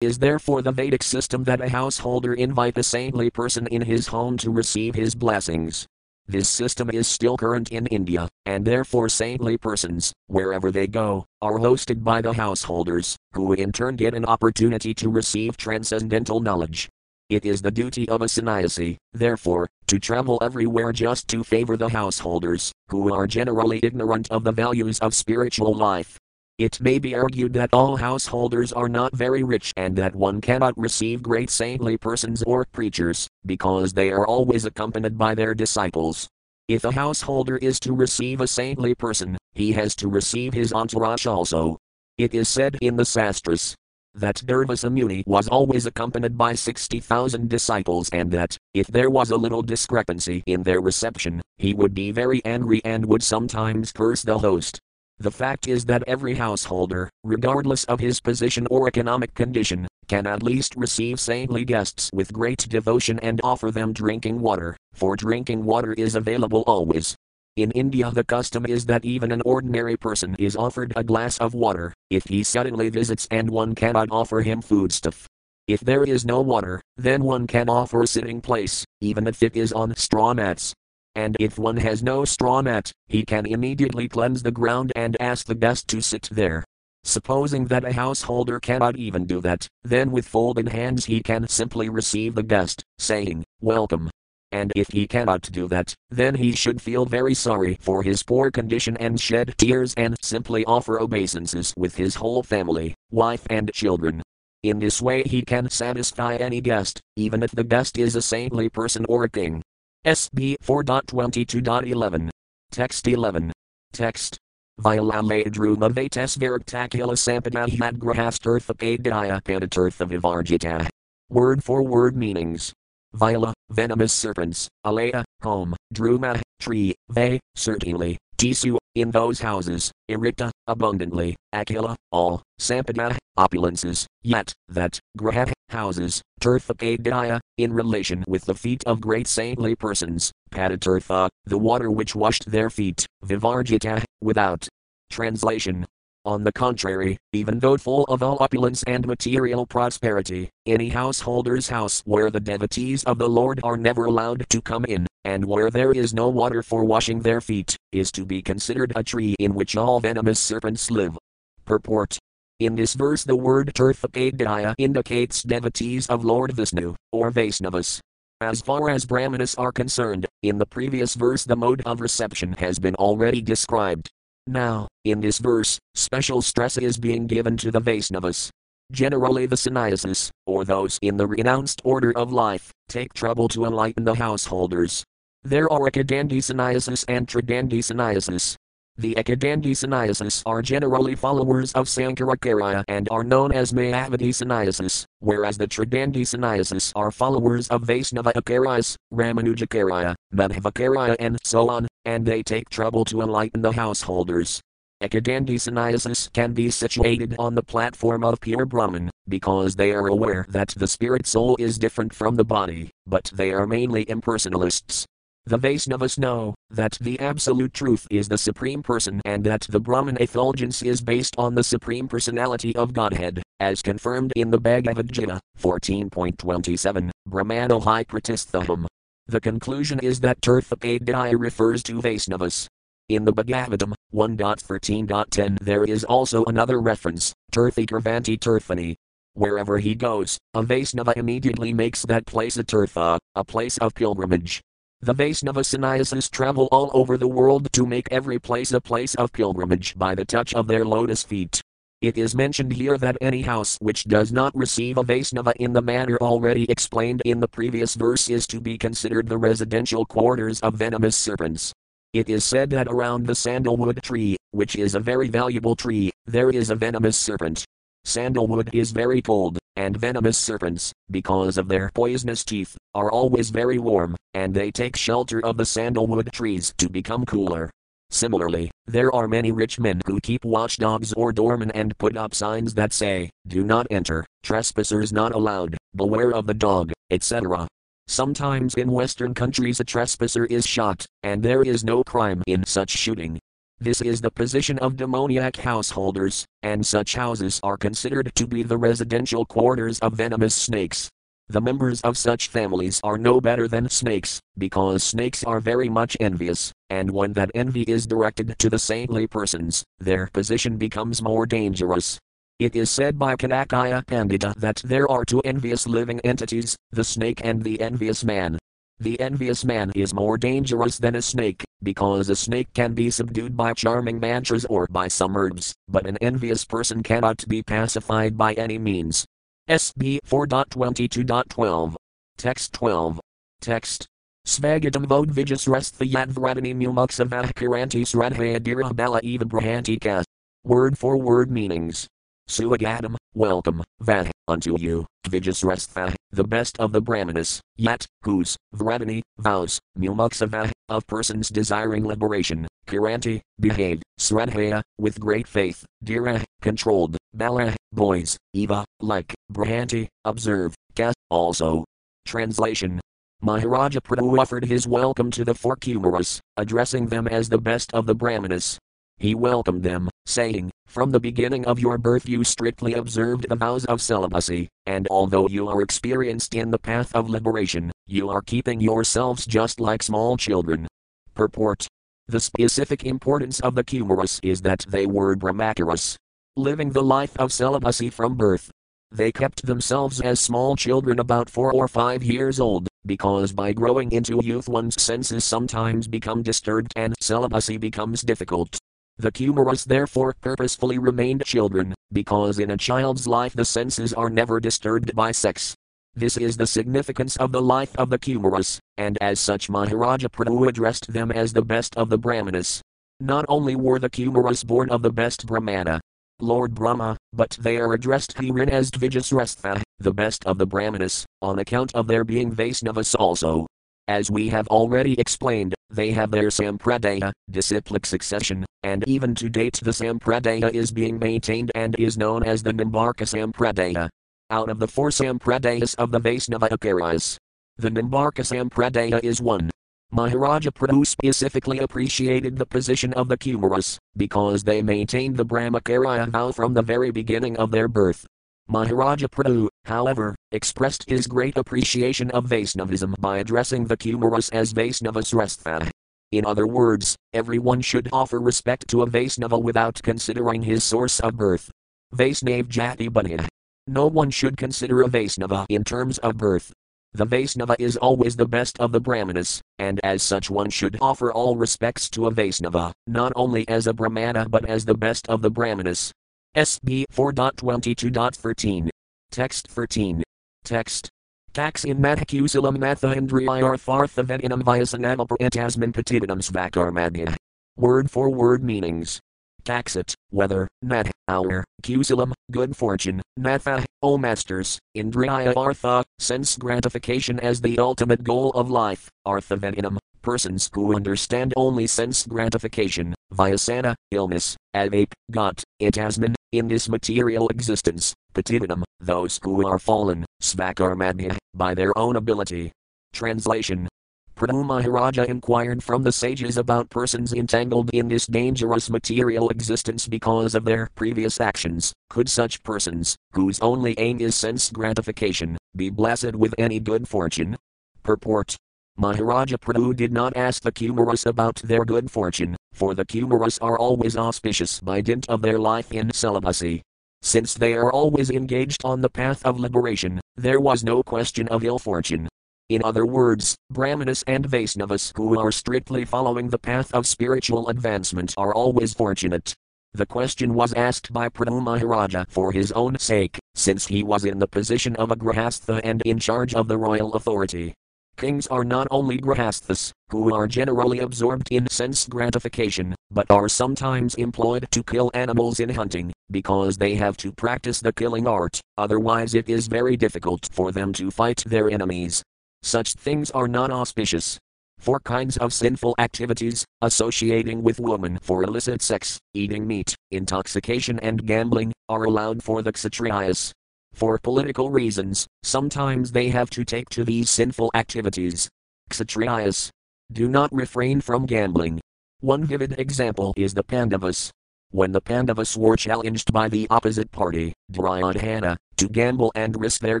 is therefore the Vedic system that a householder invite a saintly person in his home to receive his blessings. This system is still current in India, and therefore saintly persons, wherever they go, are hosted by the householders, who in turn get an opportunity to receive transcendental knowledge. It is the duty of a sannyasi, therefore, to travel everywhere just to favor the householders, who are generally ignorant of the values of spiritual life. It may be argued that all householders are not very rich and that one cannot receive great saintly persons or preachers, because they are always accompanied by their disciples. If a householder is to receive a saintly person, he has to receive his entourage also. It is said in the Sastras that Durvasa Muni was always accompanied by 60,000 disciples and that, if there was a little discrepancy in their reception, he would be very angry and would sometimes curse the host. The fact is that every householder, regardless of his position or economic condition, can at least receive saintly guests with great devotion and offer them drinking water, for drinking water is available always. In India, the custom is that even an ordinary person is offered a glass of water, if he suddenly visits and one cannot offer him foodstuff. If there is no water, then one can offer a sitting place, even if it is on straw mats, and if one has no straw mat, he can immediately cleanse the ground and ask the guest to sit there. Supposing that a householder cannot even do that, then with folded hands he can simply receive the guest, saying, Welcome. And if he cannot do that, then he should feel very sorry for his poor condition and shed tears and simply offer obeisances with his whole family, wife, and children. In this way, he can satisfy any guest, even if the guest is a saintly person or a king. SB 4.22.11. Text 11. Text. Vilaladruma Vates Vartakila Sampadahad Grahastirthapadaya Padatirtha Vivarjita. Word for word meanings. Vila, venomous serpents, alea, home, druma, tree, ve, certainly, tisu, in those houses, ericta, abundantly, akila, all, sampada, opulences, yet, that, graha, houses, tirthapadaya, in relation with the feet of great saintly persons, padatirtha, the water which washed their feet, vivarjita, without. Translation on the contrary, even though full of all opulence and material prosperity, any householder's house where the devotees of the Lord are never allowed to come in, and where there is no water for washing their feet, is to be considered a tree in which all venomous serpents live. Purport in this verse, the word Tirthapadaya indicates devotees of Lord Vishnu, or Vaisnavas. As far as Brahmanas are concerned, in the previous verse, the mode of reception has been already described. Now, in this verse, special stress is being given to the Vaisnavas. Generally, the sannyasis, or those in the renounced order of life, take trouble to enlighten the householders. There are Ekadandi sannyasis and Tridandi sannyasis. The Ekadandi sannyasis are generally followers of Sankaracharya and are known as Mayavadi sannyasis, whereas the Tridandi sannyasis are followers of Vaisnava Acharyas, Ramanujacharya, Madhvacharya, and so on, and they take trouble to enlighten the householders. Ekadandi sannyasis can be situated on the platform of pure Brahman, because they are aware that the spirit soul is different from the body, but they are mainly impersonalists. The Vaisnavas know that the absolute truth is the Supreme Person and that the Brahman effulgence is based on the Supreme Personality of Godhead, as confirmed in the Bhagavad Gita 14.27, Brahmano Pratisthaham. The conclusion is that Tirthapadaya refers to Vaisnavas. In the Bhagavatam 1.13.10 there is also another reference, Tirthikarvanti Tirthani. Wherever he goes, a Vaisnava immediately makes that place a Tirtha, a place of pilgrimage. The Vaisnava sannyasis travel all over the world to make every place a place of pilgrimage by the touch of their lotus feet. It is mentioned here that any house which does not receive a Vaisnava in the manner already explained in the previous verse is to be considered the residential quarters of venomous serpents. It is said that around the sandalwood tree, which is a very valuable tree, there is a venomous serpent. Sandalwood is very cold, and venomous serpents, because of their poisonous teeth, are always very warm, and they take shelter of the sandalwood trees to become cooler. Similarly, there are many rich men who keep watchdogs or doormen and put up signs that say, Do not enter, trespassers not allowed, beware of the dog, etc. Sometimes in Western countries a trespasser is shot, and there is no crime in such shooting. This is the position of demoniac householders, and such houses are considered to be the residential quarters of venomous snakes. The members of such families are no better than snakes, because snakes are very much envious, and when that envy is directed to the saintly persons, their position becomes more dangerous. It is said by Canakya Pandita that there are two envious living entities, the snake and the envious man. The envious man is more dangerous than a snake, because a snake can be subdued by charming mantras or by some herbs, but an envious person cannot be pacified by any means. SB 4.22.12. Text 12. Text. Svagatam vodvijas resthayadvradani mumuksavah kiranti sradhayadira bala eva brahantika. Word for word meanings. Suagadam, welcome, Vah, unto you, Vijasrestha, the best of the Brahmanas, yet, whose, Vradani, vows, Mumuksava, of persons desiring liberation, Kiranti, behave, Sradhaya, with great faith, Dira, controlled, Bala, boys, Eva, like, Brahanti, observe, Ka, also. Translation Maharaja Prithu offered his welcome to the four Kumaras, addressing them as the best of the Brahmanas. He welcomed them, saying, From the beginning of your birth you strictly observed the vows of celibacy, and although you are experienced in the path of liberation, you are keeping yourselves just like small children. Purport The specific importance of the Kumaras is that they were Brahmacharis, living the life of celibacy from birth. They kept themselves as small children about four or five years old, because by growing into youth one's senses sometimes become disturbed and celibacy becomes difficult. The Kumaras therefore purposefully remained children, because in a child's life the senses are never disturbed by sex. This is the significance of the life of the Kumaras, and as such Maharaja Prithu addressed them as the best of the Brahmanas. Not only were the Kumaras born of the best Brahmana, Lord Brahma, but they are addressed herein as Dvijasrestha, the best of the Brahmanas, on account of their being Vaisnavas also. As we have already explained, they have their Sampradaya, disciplic succession, and even to date the Sampradaya is being maintained and is known as the Nimbarka Sampradaya. Out of the four Sampradayas of the Vaisnava Acharyas, the Nimbarka Sampradaya is one. Maharaja Prithu specifically appreciated the position of the Kumaras, because they maintained the Brahmacharya vow from the very beginning of their birth. Maharaja Prithu, however, expressed his great appreciation of Vaisnavism by addressing the Kumaras as Vaisnavasrestha. In other words, everyone should offer respect to a Vaisnava without considering his source of birth. Vaisnav Jati Bunyan. No one should consider a Vaisnava in terms of birth. The Vaisnava is always the best of the Brahmanas, and as such one should offer all respects to a Vaisnava, not only as a Brahmana but as the best of the Brahmanas. SB 4.22.13. Text 13. Text. Tax in Mathakusalam Matha Indriyarthartha Vedinam Vyasanamaparantasman Patitanam Svakarmadya. Word for word meanings. Taxit, weather, nat, hour, kusalam, good fortune, natha, O masters, indriya artha, sense gratification as the ultimate goal of life, artha vedinam, persons who understand only sense gratification, vyasana, illness, avape, got, itasman, in this material existence, patitanam, those who are fallen, svakarmadya, by their own ability. Translation Prithu Maharaja inquired from the sages about persons entangled in this dangerous material existence because of their previous actions. Could such persons, whose only aim is sense gratification, be blessed with any good fortune? Purport Maharaja Prithu did not ask the Kumaras about their good fortune, for the Kumaras are always auspicious by dint of their life in celibacy. Since they are always engaged on the path of liberation, there was no question of ill fortune. In other words, Brahmanas and Vaisnavas who are strictly following the path of spiritual advancement are always fortunate. The question was asked by Prithu Maharaja for his own sake, since he was in the position of a grahastha and in charge of the royal authority. Kings are not only grahasthas, who are generally absorbed in sense gratification, but are sometimes employed to kill animals in hunting, because they have to practice the killing art, otherwise, it is very difficult for them to fight their enemies. Such things are not auspicious. Four kinds of sinful activities, associating with woman for illicit sex, eating meat, intoxication, and gambling, are allowed for the Kshatriyas. For political reasons, sometimes they have to take to these sinful activities. Kshatriyas do not refrain from gambling. One vivid example is the Pandavas. When the Pandavas were challenged by the opposite party, Duryodhana, to gamble and risk their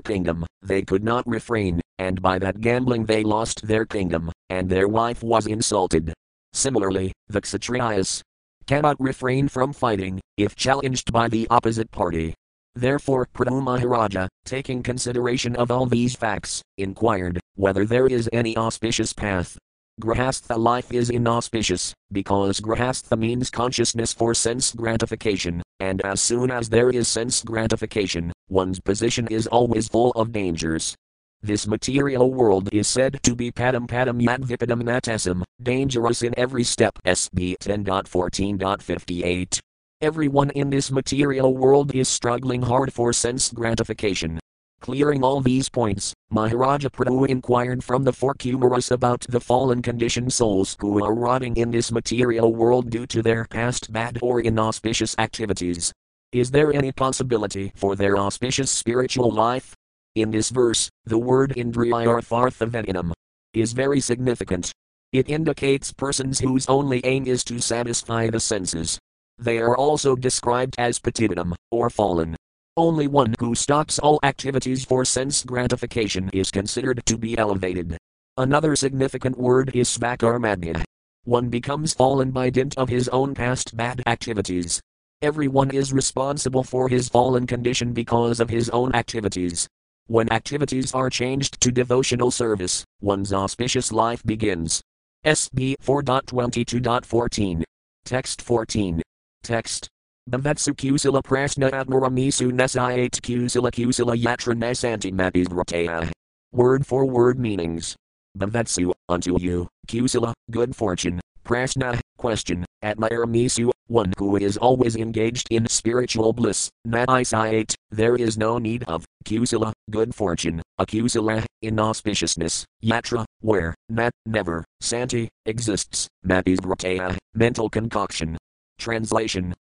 kingdom, they could not refrain, and by that gambling they lost their kingdom, and their wife was insulted. Similarly, the Kshatriyas cannot refrain from fighting, if challenged by the opposite party. Therefore, Maharaja, taking consideration of all these facts, inquired whether there is any auspicious path Grahastha life is inauspicious, because Grahastha means consciousness for sense gratification, and as soon as there is sense gratification, one's position is always full of dangers. This material world is said to be padam padam yadvipadam natasam, dangerous in every step. SB 10.14.58. Everyone in this material world is struggling hard for sense gratification, Clearing all these points, Maharaja Prithu inquired from the four Kumaras about the fallen conditioned souls who are rotting in this material world due to their past bad or inauspicious activities. Is there any possibility for their auspicious spiritual life? In this verse, the word Indriyartharthavedinam is very significant. It indicates persons whose only aim is to satisfy the senses. They are also described as patitanam, or fallen. Only one who stops all activities for sense gratification is considered to be elevated. Another significant word is svakarmadya. One becomes fallen by dint of his own past bad activities. Everyone is responsible for his fallen condition because of his own activities. When activities are changed to devotional service, one's auspicious life begins. SB 4.22.14. Text 14. Text. Bhavetsu kusila prasna admiramisu nesayat kusila kusila yatra nesanti matisvrataya. Word for word meanings. Bhavetsu, unto you, kusila, good fortune, prasna, question, admiramisu, one who is always engaged in spiritual bliss, naisayat, there is no need of, kusila, good fortune, akusila, inauspiciousness, yatra, where, nat, never, santi, exists, matisvrataya, mental concoction. Translation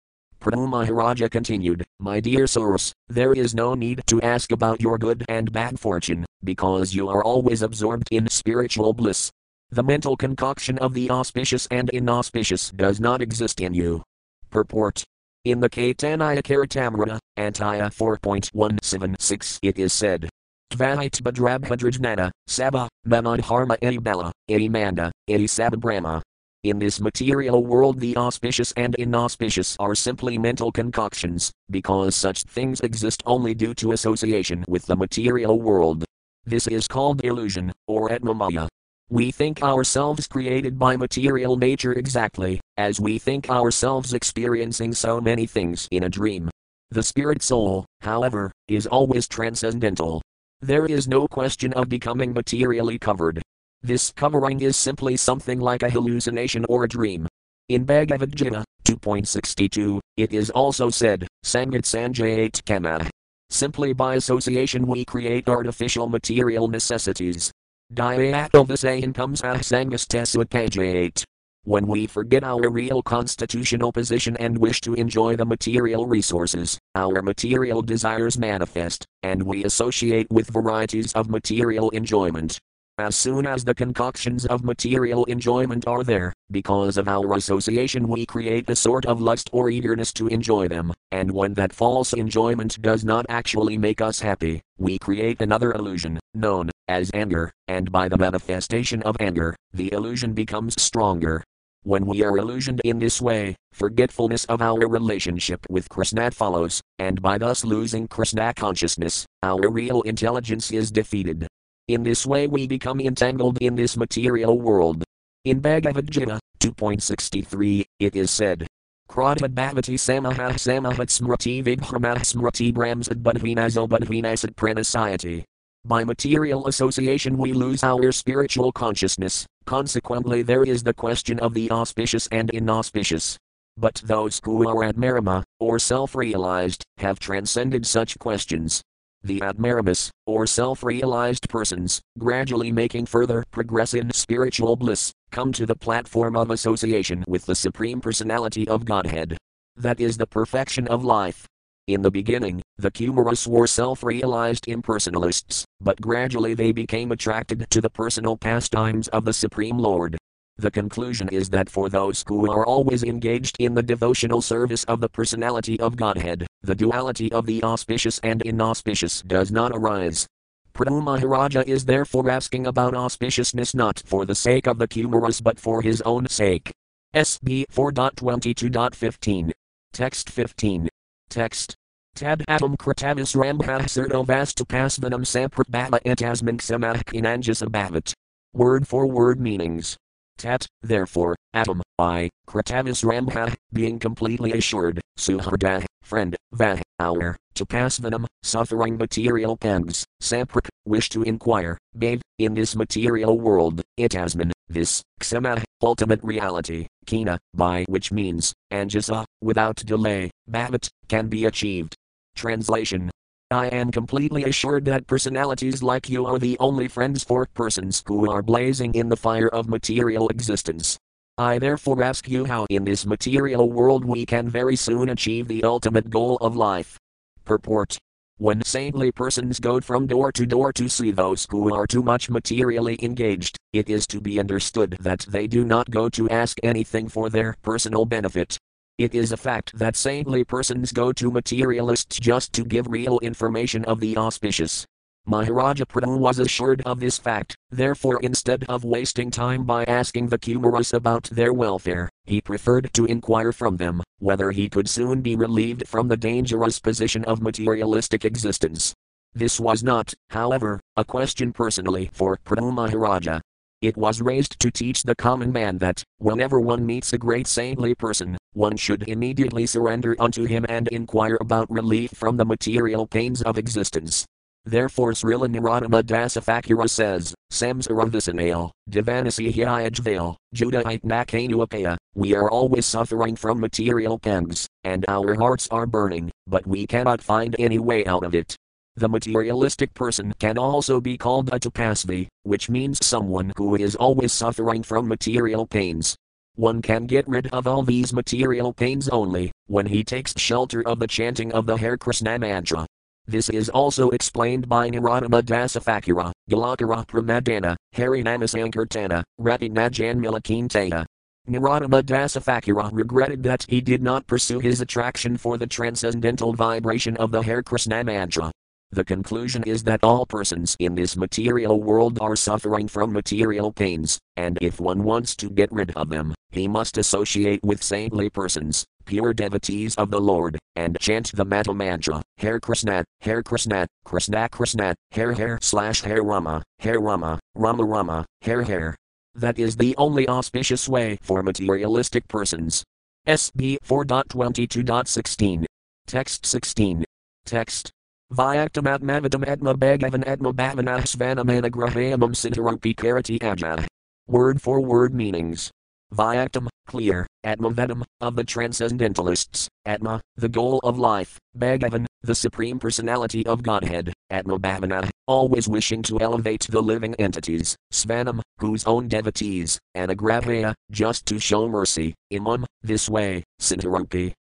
Maharaja continued, My dear source, there is no need to ask about your good and bad fortune, because you are always absorbed in spiritual bliss. The mental concoction of the auspicious and inauspicious does not exist in you. Purport In the Caitanya Caritamrita, Antya 4.176, it is said, Tvahit Badrabhadrajnana, Sabha, Manadharma Bala, Manda, Sabha Brahma, in this material world, the auspicious and inauspicious are simply mental concoctions, because such things exist only due to association with the material world. This is called illusion, or atmamaya. We think ourselves created by material nature exactly, as we think ourselves experiencing so many things in a dream. The spirit soul, however, is always transcendental. There is no question of becoming materially covered, this covering is simply something like a hallucination or a dream. In Bhagavad Gita 2.62, it is also said, Sangat Sanjayat Kama. Simply by association we create artificial material necessities. Dyatovasayam comes ahsangastasutpajayat. When we forget our real constitutional position and wish to enjoy the material resources, our material desires manifest, and we associate with varieties of material enjoyment. As soon as the concoctions of material enjoyment are there, because of our association, we create a sort of lust or eagerness to enjoy them, and when that false enjoyment does not actually make us happy, we create another illusion, known as anger, and by the manifestation of anger, the illusion becomes stronger. When we are illusioned in this way, forgetfulness of our relationship with Krishna follows, and by thus losing Krishna consciousness, our real intelligence is defeated. In this way, we become entangled in this material world. In Bhagavad Gita 2.63, it is said, Kratad bhavati samahah samahat smriti vibhramah smriti brahmsad budhvinazo budhvinasad pranasayati. By material association, we lose our spiritual consciousness, consequently, there is the question of the auspicious and inauspicious. But those who are atmarama, or self realized, have transcended such questions, the Atmaramas, or self realized persons, gradually making further progress in spiritual bliss, come to the platform of association with the Supreme Personality of Godhead. That is the perfection of life. In the beginning, the Kumaras were self realized impersonalists, but gradually they became attracted to the personal pastimes of the Supreme Lord. The conclusion is that for those who are always engaged in the devotional service of the personality of Godhead, the duality of the auspicious and inauspicious does not arise. Prithu Maharaja is therefore asking about auspiciousness not for the sake of the Kumaras but for his own sake. SB 4.22.15. Text 15. Text. Tad atom kratavis rambha surto vastupasvanam sampratbhava etasman samahkinanjasabhavat. Word for word meanings. Tat, therefore, atom, I, Kratavis Rambha, being completely assured, Suharda, friend, Vah, our, to pass venom, suffering material pangs, Samprak, wish to inquire, Babe, in this material world, Itasman, this, Ksama, ultimate reality, Kina, by which means, Anjasa, without delay, Bhavat, can be achieved. Translation I am completely assured that personalities like you are the only friends for persons who are blazing in the fire of material existence. I therefore ask you how in this material world we can very soon achieve the ultimate goal of life. Purport When saintly persons go from door to door to see those who are too much materially engaged, it is to be understood that they do not go to ask anything for their personal benefit, it is a fact that saintly persons go to materialists just to give real information of the auspicious. Maharaja Prithu was assured of this fact, therefore, instead of wasting time by asking the Kumaras about their welfare, he preferred to inquire from them whether he could soon be relieved from the dangerous position of materialistic existence. This was not, however, a question personally for Prithu Maharaja, it was raised to teach the common man that, whenever one meets a great saintly person, one should immediately surrender unto him and inquire about relief from the material pains of existence. Therefore Srila Narottama Dasa Thakura says, Samsaravisanale, Divanasi Hyayajvale, Judahite Nakanuapaya, we are always suffering from material pangs, and our hearts are burning, but we cannot find any way out of it. The materialistic person can also be called a tapasvi, which means someone who is always suffering from material pains. One can get rid of all these material pains only when he takes shelter of the chanting of the Hare Krishna mantra. This is also explained by Narottama Dasa Thakura, Galakara Pramadana, Harinamasankirtana, Ratinajanmilakintaya. Narottama Dasa Thakura regretted that he did not pursue his attraction for the transcendental vibration of the Hare Krishna mantra. The conclusion is that all persons in this material world are suffering from material pains, and if one wants to get rid of them, he must associate with saintly persons, pure devotees of the Lord, and chant the Mata mantra, Hare Krishna, Hare Krishna, Krishna Krishna, Hare Hare slash Hare Rama, Hare Rama, Rama Rama, Hare Hare. That is the only auspicious way for materialistic persons. SB 4.22.16. Text 16. Text Vyaktamatmavatam Atma Bhagavan Atma Bhavanah Svanamana Grahayamam Sintarupi Karati Ajah. Word for word meanings. Vyaktam, clear, atma Atmavedam, of the Transcendentalists, Atma, the goal of life, Bhagavan, the Supreme Personality of Godhead, Atma Bhavana, always wishing to elevate the living entities, Svanam, whose own devotees, Anagrahaya, just to show mercy, Imam, this way, Sintarupi,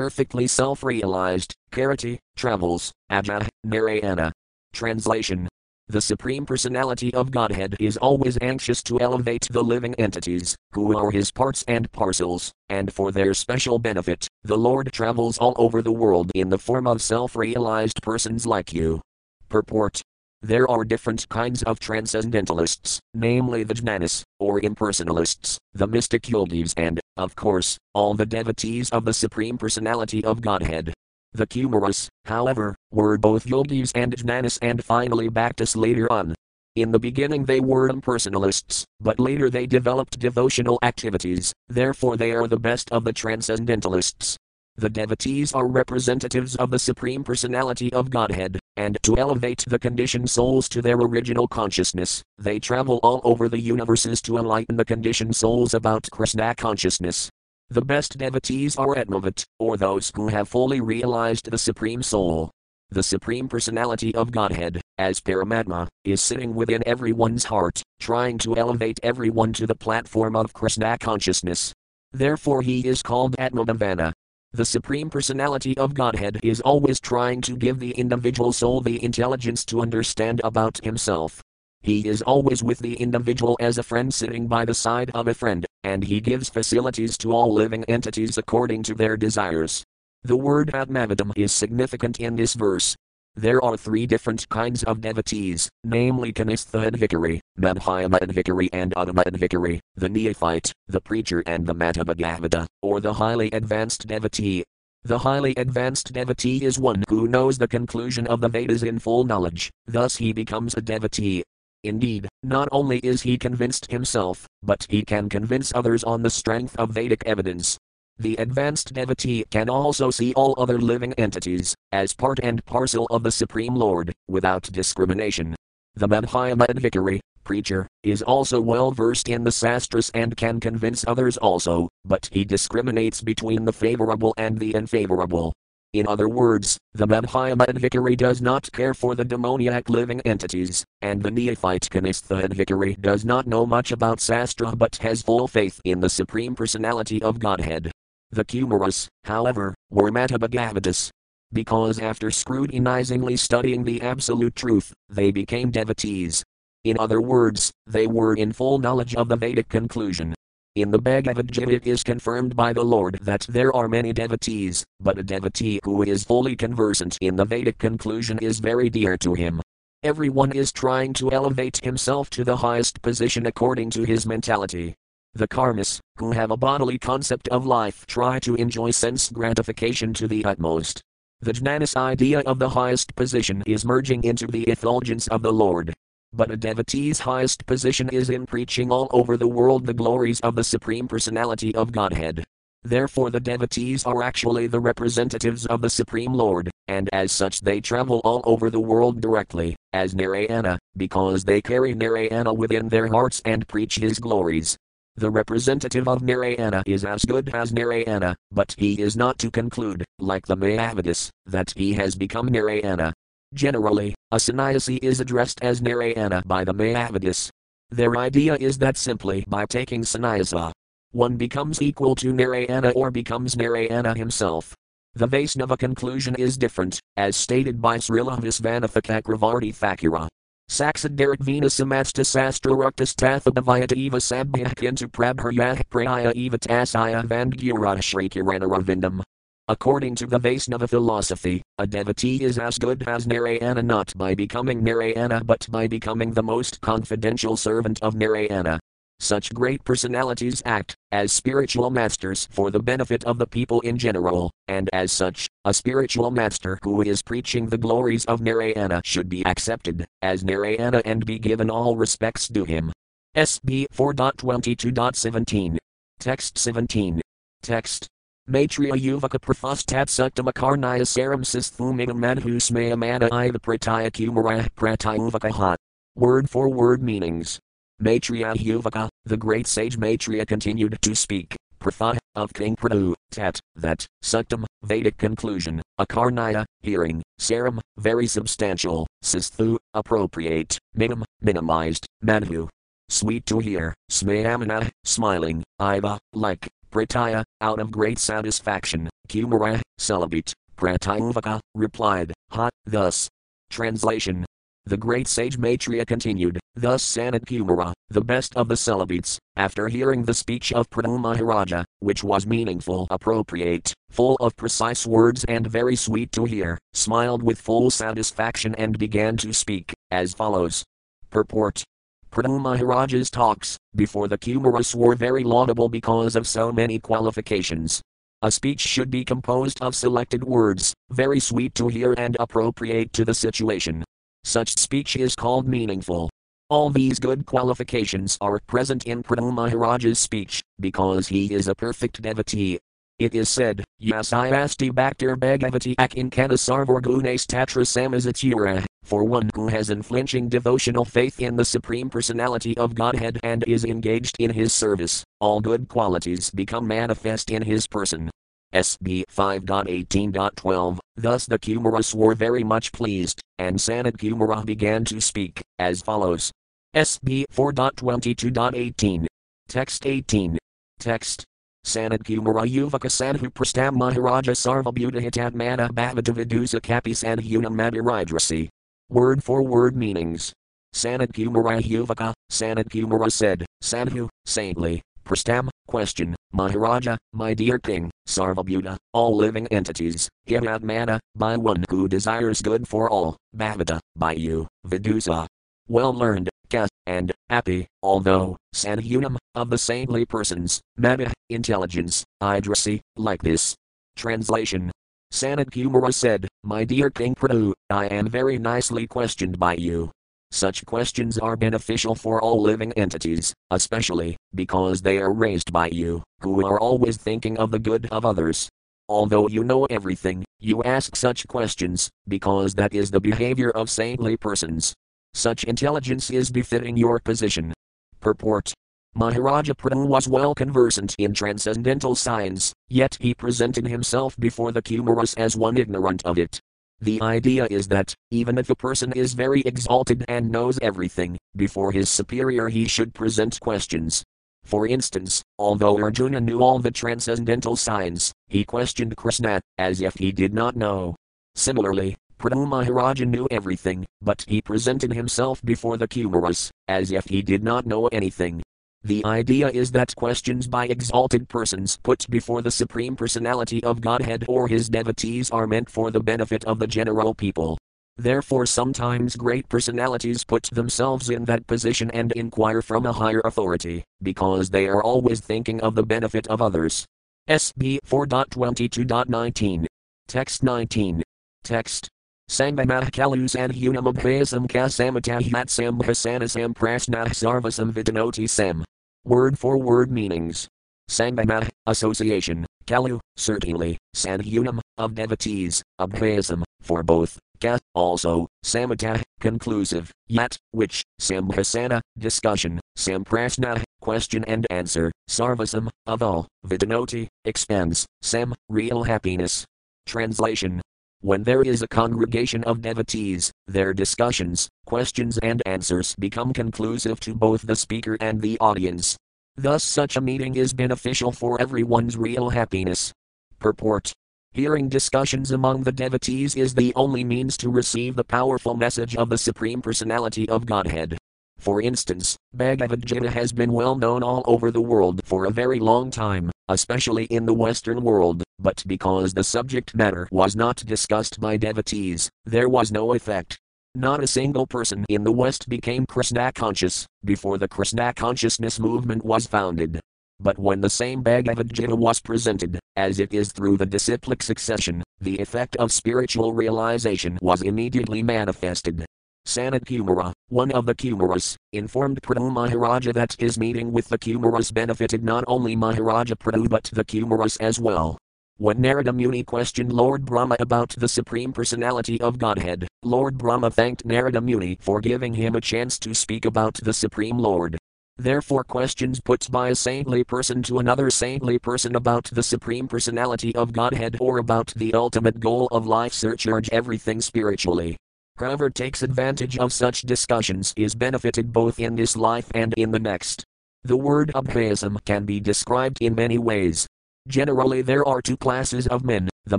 perfectly self realized, Karati, travels, Ajah, Narayana. Translation. The Supreme Personality of Godhead is always anxious to elevate the living entities, who are his parts and parcels, and for their special benefit, the Lord travels all over the world in the form of self realized persons like you. Purport there are different kinds of transcendentalists, namely the jnanis, or impersonalists, the mystic yogis, and, of course, all the devotees of the Supreme Personality of Godhead. The Kumaras, however, were both yogis and jnanis and finally bhaktas later on. In the beginning they were impersonalists, but later they developed devotional activities, therefore they are the best of the transcendentalists. The devotees are representatives of the Supreme Personality of Godhead, and to elevate the conditioned souls to their original consciousness, they travel all over the universes to enlighten the conditioned souls about Krishna consciousness. The best devotees are Atmavat, or those who have fully realized the Supreme Soul. The Supreme Personality of Godhead, as Paramatma, is sitting within everyone's heart, trying to elevate everyone to the platform of Krishna consciousness. Therefore, he is called Atmabhavana, the Supreme Personality of Godhead is always trying to give the individual soul the intelligence to understand about himself. He is always with the individual as a friend sitting by the side of a friend, and he gives facilities to all living entities according to their desires. The word Atmavadam is significant in this verse. There are three different kinds of devotees, namely Kanistha Adhikari, Madhyama Adhikari, and Uttama Adhikari, the neophyte, the preacher, and the Madhyamagavada, or the highly advanced devotee. The highly advanced devotee is one who knows the conclusion of the Vedas in full knowledge, thus he becomes a devotee. Indeed, not only is he convinced himself, but he can convince others on the strength of Vedic evidence, the advanced devotee can also see all other living entities as part and parcel of the Supreme Lord, without discrimination. The Madhyama Adhikari, preacher, is also well versed in the sastras and can convince others also, but he discriminates between the favorable and the unfavorable. In other words, the Madhyama Adhikari does not care for the demoniac living entities, and the neophyte Kanistha Adhikari does not know much about Sastra but has full faith in the Supreme Personality of Godhead. The Kumaras, however, were Madhyamagavadis. Because after scrutinizingly studying the absolute truth, they became devotees. In other words, they were in full knowledge of the Vedic conclusion. In the Bhagavad Gita it is confirmed by the Lord that there are many devotees, but a devotee who is fully conversant in the Vedic conclusion is very dear to him. Everyone is trying to elevate himself to the highest position according to his mentality. The karmas, who have a bodily concept of life, try to enjoy sense gratification to the utmost. The jnanis idea of the highest position is merging into the effulgence of the Lord. But a devotee's highest position is in preaching all over the world the glories of the Supreme Personality of Godhead. Therefore, the devotees are actually the representatives of the Supreme Lord, and as such they travel all over the world directly, as Narayana, because they carry Narayana within their hearts and preach his glories. The representative of Narayana is as good as Narayana, but he is not to conclude, like the Mayavadis, that he has become Narayana. Generally, a sannyasi is addressed as Narayana by the Mayavadis. Their idea is that simply by taking sannyasa, one becomes equal to Narayana or becomes Narayana himself. The Vaisnava conclusion is different, as stated by Srila Visvanatha Chakravarti Thakura. Saxadarik Venus Amasta Sastra Ruktas Tathabhavayata Eva Sabhyakintu Prabharyah Praya Eva Tasaya Vandgurata Shrikiranaravindam. According to the Vaisnava philosophy, a devotee is as good as Narayana not by becoming Narayana but by becoming the most confidential servant of Narayana. Such great personalities act as spiritual masters for the benefit of the people in general, and as such, a spiritual master who is preaching the glories of Narayana should be accepted as Narayana and be given all respects due him. SB 4.22.17. Text 17. Text. Maitreya Yuvaka Prafustat Suktamakarnaya Saram Sisthumigam Madhusmayamana Iva Prataya Kumara Pratayuvaka Word for word meanings. Maitreya Yuvaka, the great sage Maitreya continued to speak, Pratha, of King Prithu, Tat, that, Suktam, Vedic conclusion, Akarnaya, hearing, Saram, very substantial, Sisthu, appropriate, Minam, minimized, Madhu, sweet to hear, Smayamana, smiling, Iva, like, Prataya, out of great satisfaction, Kumara, celibate, Pratayuvaka, replied, Ha, thus. Translation the great sage Maitreya continued, Thus Sanat Kumara, the best of the celibates, after hearing the speech of Prithu Maharaja, which was meaningful, appropriate, full of precise words and very sweet to hear, smiled with full satisfaction and began to speak, as follows. Purport. Prithu Maharaja's talks, before the Kumaras were very laudable because of so many qualifications. A speech should be composed of selected words, very sweet to hear and appropriate to the situation. Such speech is called meaningful. All these good qualifications are present in Prithu Maharaja's speech, because he is a perfect devotee. It is said, Yasayasti Bhaktir Bhagavati Sarvar Gunes Tatra Samazatura, for one who has unflinching devotional faith in the Supreme Personality of Godhead and is engaged in his service, all good qualities become manifest in his person. SB 5.18.12 Thus the Kumaras were very much pleased, and Sanat Kumara began to speak, as follows. SB 4.22.18. Text 18. Text. Sanat Kumara Yuvaka Sanhu Prastam Maharaja Sarvabhudahitatmana Bhavatavidusa Kapi Sanhunam Madhiridrasi. Word for word meanings. Sanat Kumara Yuvaka, Sanat Kumara said, Sanhu, saintly, Prastam, question, Maharaja, my dear king, Sarvabhuta, all living entities, Hiratmana, by one who desires good for all, Bhavata, by you, Vidusa, well learned, Ka, and Api, although, Sanhunam, of the saintly persons, Mata, intelligence, Idrasi, like this. Translation Sanat Kumara said, My dear King Prithu, I am very nicely questioned by you. Such questions are beneficial for all living entities, especially because they are raised by you, who are always thinking of the good of others. Although you know everything, you ask such questions, because that is the behavior of saintly persons. Such intelligence is befitting your position. Purport Maharaja Prithu was well conversant in transcendental science, yet he presented himself before the Kumaras as one ignorant of it. The idea is that, even if a person is very exalted and knows everything, before his superior he should present questions. For instance, although Arjuna knew all the transcendental science, he questioned Krishna, as if he did not know. Similarly, Prithu Maharaja knew everything, but he presented himself before the Kumaras, as if he did not know anything. The idea is that questions by exalted persons put before the Supreme Personality of Godhead or his devotees are meant for the benefit of the general people. Therefore, sometimes great personalities put themselves in that position and inquire from a higher authority, because they are always thinking of the benefit of others. SB 4.22.19. Text 19. Text. Sangamah kalus and hunamabhasam kasamatahatsam hasanasam prasnah sarvasam vidanoti sam. Word for word meanings. Sangamah, association, Kalu, certainly, Sanhunam, of devotees, Abhasam, for both, Ka, also, Samatah, conclusive, yet, which, Samhasana, discussion, Samprasna, question and answer, Sarvasam, of all, Vidanoti, expands, Sam, real happiness. Translation when there is a congregation of devotees, their discussions, questions, and answers become conclusive to both the speaker and the audience. Thus, such a meeting is beneficial for everyone's real happiness. Purport Hearing discussions among the devotees is the only means to receive the powerful message of the Supreme Personality of Godhead. For instance, Bhagavad Gita has been well known all over the world for a very long time, especially in the Western world, but because the subject matter was not discussed by devotees, there was no effect. Not a single person in the West became Krishna conscious before the Krishna consciousness movement was founded. But when the same Bhagavad Gita was presented, as it is through the disciplic succession, the effect of spiritual realization was immediately manifested. Sanat Kumara, one of the Kumaras, informed Prithu Maharaja that his meeting with the Kumaras benefited not only Maharaja Prithu but the Kumaras as well. When Narada Muni questioned Lord Brahma about the Supreme Personality of Godhead, Lord Brahma thanked Narada Muni for giving him a chance to speak about the Supreme Lord. Therefore, questions put by a saintly person to another saintly person about the Supreme Personality of Godhead or about the ultimate goal of life surcharge everything spiritually. Whoever takes advantage of such discussions is benefited both in this life and in the next. The word abhyasam can be described in many ways. Generally, there are two classes of men the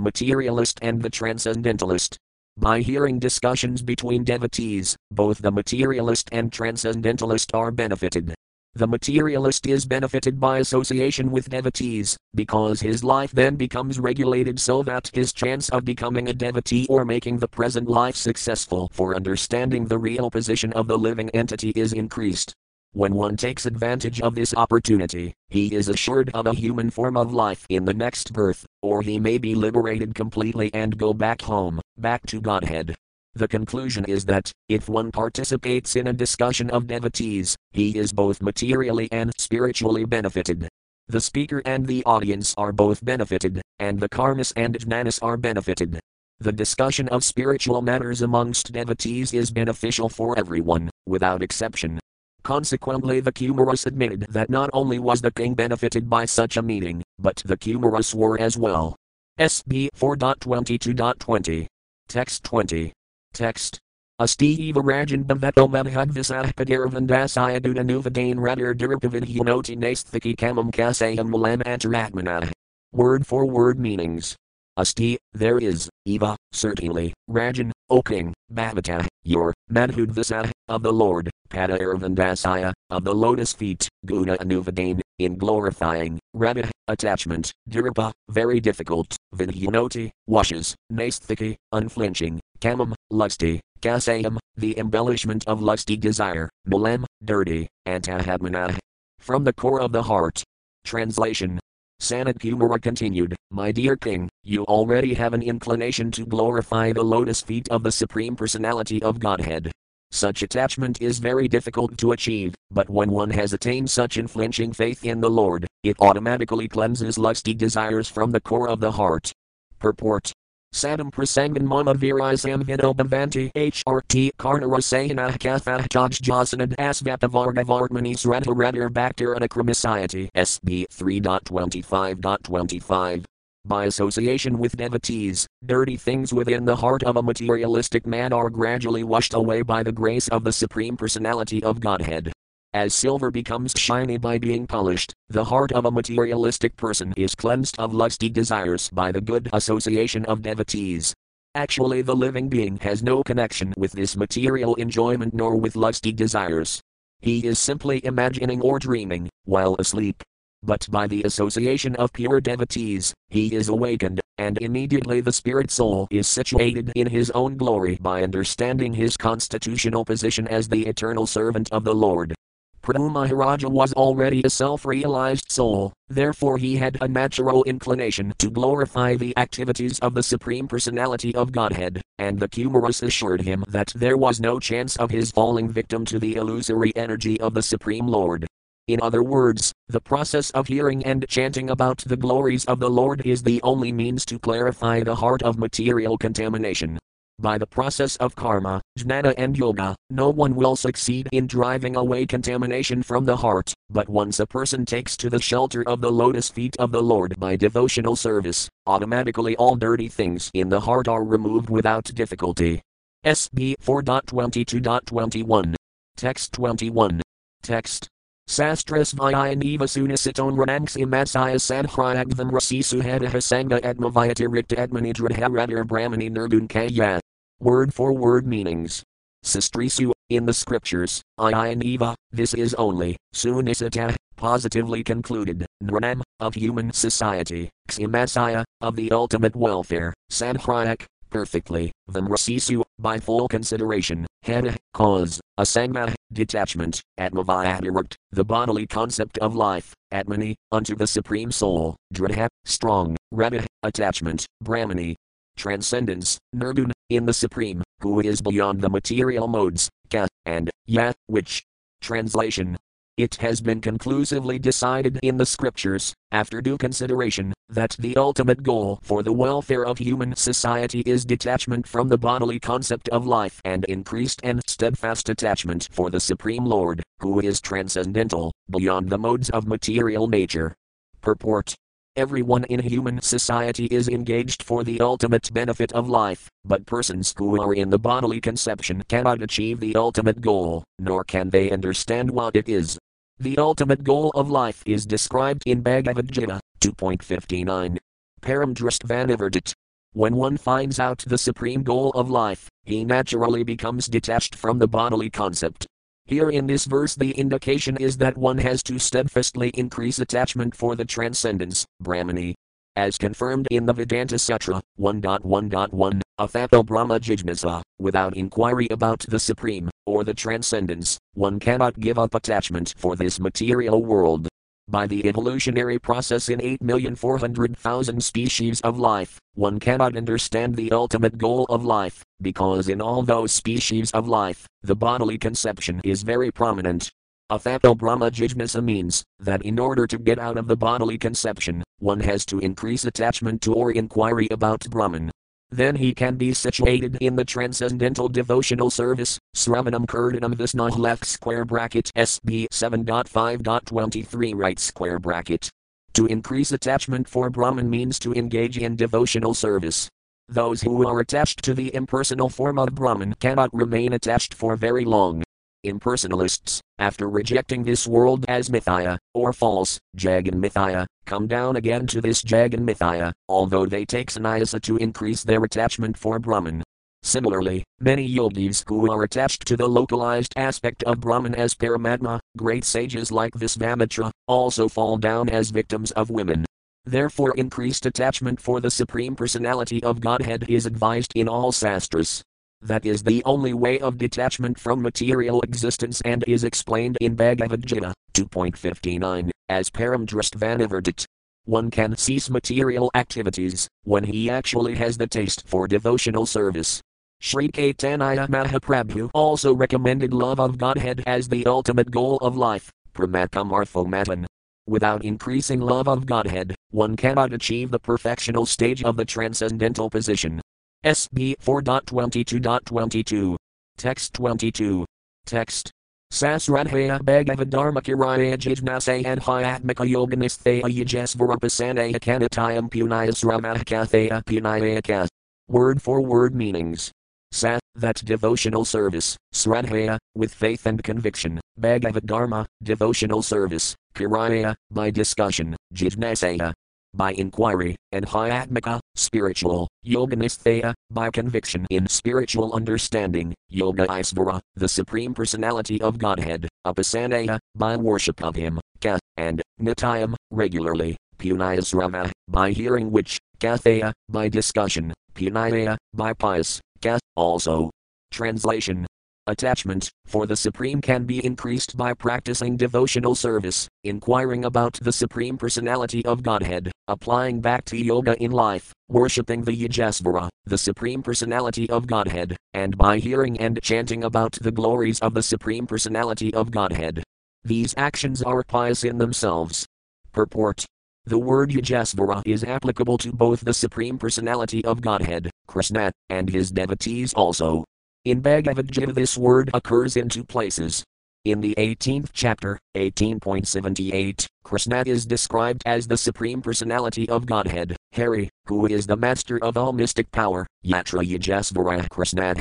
materialist and the transcendentalist. By hearing discussions between devotees, both the materialist and transcendentalist are benefited. The materialist is benefited by association with devotees, because his life then becomes regulated so that his chance of becoming a devotee or making the present life successful for understanding the real position of the living entity is increased. When one takes advantage of this opportunity, he is assured of a human form of life in the next birth, or he may be liberated completely and go back home, back to Godhead. The conclusion is that, if one participates in a discussion of devotees, he is both materially and spiritually benefited. The speaker and the audience are both benefited, and the karmas and jnanas are benefited. The discussion of spiritual matters amongst devotees is beneficial for everyone, without exception. Consequently, the Kumaras admitted that not only was the king benefited by such a meeting, but the Kumaras were as well. SB 4.22.20. Text 20. Text. Asti eva rajan bhaveto madhadvisahpadirvandasaya dudanuvadain radar diripavidhyanoti nasthiki kamam kasayam malam antaratmana. Word for word meanings. Asti, there is, Eva, certainly, Rajan, O king, Bhavata, your, Madhudvasa, of the Lord, Pada Irvandasaya, of the lotus feet, Guna Anuvadane, in glorifying, Rabba, attachment, Diripa, very difficult, Vinhyanoti, washes, Nasthiki, unflinching, Kamam, lusty, Kasayam, the embellishment of lusty desire, Mulam, dirty, Antahatmana, from the core of the heart. Translation Sanat Kumara continued, My dear king, you already have an inclination to glorify the lotus feet of the Supreme Personality of Godhead. Such attachment is very difficult to achieve, but when one has attained such unflinching faith in the Lord, it automatically cleanses lusty desires from the core of the heart. Purport Sadam prasangan mama virisam vinobhavanti HRT karnarasayana kathah jajjasanad asvatavarga varmanis radharadar bacter anachromiciety SB 3.25.25 by association with devotees, dirty things within the heart of a materialistic man are gradually washed away by the grace of the Supreme Personality of Godhead. As silver becomes shiny by being polished, the heart of a materialistic person is cleansed of lusty desires by the good association of devotees. Actually, the living being has no connection with this material enjoyment nor with lusty desires. He is simply imagining or dreaming, while asleep. But by the association of pure devotees, he is awakened, and immediately the spirit soul is situated in his own glory by understanding his constitutional position as the eternal servant of the Lord. Prithu Maharaja was already a self realized soul, therefore he had a natural inclination to glorify the activities of the Supreme Personality of Godhead, and the Kumaras assured him that there was no chance of his falling victim to the illusory energy of the Supreme Lord. In other words, the process of hearing and chanting about the glories of the Lord is the only means to clarify the heart of material contamination. By the process of karma, jnana, and yoga, no one will succeed in driving away contamination from the heart, but once a person takes to the shelter of the lotus feet of the Lord by devotional service, automatically all dirty things in the heart are removed without difficulty. SB 4.22.21. Text 21. Text. Sastras Vyayaniva Sunasiton Rananks Imatsaya Sadhrayagvam Rasi Suhadaha Sangha Atmavayati Rikta Atmanidradharadar er Brahmani Nirgun Kaya. Word for word meanings. Sistrisu, in the scriptures, Ayaniva, this is only, Sunisata, positively concluded, Nranam, of human society, Ximasaya, of the ultimate welfare, Sadhrayak, perfectly, Vamrasisu, by full consideration, Heda, cause, Asangma, detachment, Atmavayadirukt, the bodily concept of life, Atmani, unto the Supreme Soul, Dradha, strong, Rabba, attachment, Brahmani, transcendence, Nirgun, in the Supreme, who is beyond the material modes, Ka, and Ya, which. Translation. It has been conclusively decided in the scriptures, after due consideration, that the ultimate goal for the welfare of human society is detachment from the bodily concept of life and increased and steadfast attachment for the Supreme Lord, who is transcendental, beyond the modes of material nature. Purport Everyone in human society is engaged for the ultimate benefit of life, but persons who are in the bodily conception cannot achieve the ultimate goal, nor can they understand what it is. The ultimate goal of life is described in Bhagavad Gita 2.59. Paramdristvanivartit. When one finds out the supreme goal of life, he naturally becomes detached from the bodily concept. Here in this verse, the indication is that one has to steadfastly increase attachment for the transcendence, Brahmani. As confirmed in the Vedanta Sutra 1.1.1, Athato Brahma Jijnasa, without inquiry about the Supreme, or the Transcendence, one cannot give up attachment for this material world. By the evolutionary process in 8,400,000 species of life, one cannot understand the ultimate goal of life, because in all those species of life, the bodily conception is very prominent. Athato Brahma Jijnasa means that in order to get out of the bodily conception, one has to increase attachment to or inquiry about Brahman. Then he can be situated in the transcendental devotional service, Sravanam Kirtanam Visnah left square bracket SB 7.5.23 right square bracket. To increase attachment for Brahman means to engage in devotional service. Those who are attached to the impersonal form of Brahman cannot remain attached for very long. Impersonalists, after rejecting this world as Mithya, or false, Jagan Mithya, come down again to this Jagan Mithya, although they take sannyasa to increase their attachment for Brahman. Similarly, many yogis who are attached to the localized aspect of Brahman as Paramatma, great sages like Visvamitra, also fall down as victims of women. Therefore, increased attachment for the Supreme Personality of Godhead is advised in all sastras. That is the only way of detachment from material existence and is explained in Bhagavad Gita 2.59 as Paramdristvanivartit. One can cease material activities when he actually has the taste for devotional service. Sri Caitanya Mahaprabhu also recommended love of Godhead as the ultimate goal of life, Pramakamarthomatan. Without increasing love of Godhead, one cannot achieve the perfectional stage of the transcendental position. SB 4.22.22. Text 22. Text. Sasradhaya Bhagavadharmakiraya Jijnasaya Hyatmaka Yoganistaya Yajesvarapasanaya Kanatayam Punayasramahakathaya Punayaka. Word for word meanings. Sat, that devotional service, Sradhaya, with faith and conviction, Bhagavad Dharma, devotional service, Kiraya, by discussion, Jijnasaya, by inquiry, and Hyatmaka, spiritual, Yoganistaya, by conviction in spiritual understanding, Yoga Isvara, the Supreme Personality of Godhead, Upasanaya, by worship of Him, Ka, and Nitayam, regularly, Punayasrama, by hearing which, Kathaya, by discussion, Punaya, by pious, Ka, also. Translation Attachment for the Supreme can be increased by practicing devotional service, inquiring about the Supreme Personality of Godhead, applying bhakti yoga in life, worshipping the Yogesvara, the Supreme Personality of Godhead, and by hearing and chanting about the glories of the Supreme Personality of Godhead. These actions are pious in themselves. Purport the word Yogesvara is applicable to both the Supreme Personality of Godhead, Krishna, and his devotees also. In Bhagavad Gita, this word occurs in two places. In the 18th chapter, 18.78, Krishna is described as the Supreme Personality of Godhead, Hari, who is the master of all mystic power, Yatra Yogesvara Krishna.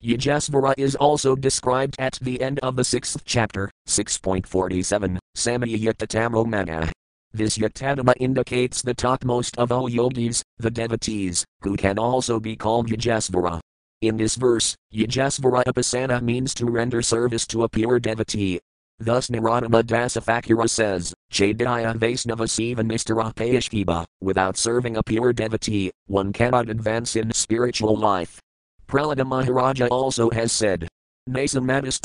Yogesvara is also described at the end of the 6th chapter, 6.47, Samayyatatamo Mana. This Yatadama indicates the topmost of all yogis, the devotees, who can also be called Yogesvara. In this verse, yajasvarapasana means to render service to a pure devotee. Thus Narottama Dasa Thakura says, Chaitanya Vaisnava Siva Nistarapayashkiba, without serving a pure devotee, one cannot advance in spiritual life. Prahlada Maharaja also has said, Nasamatis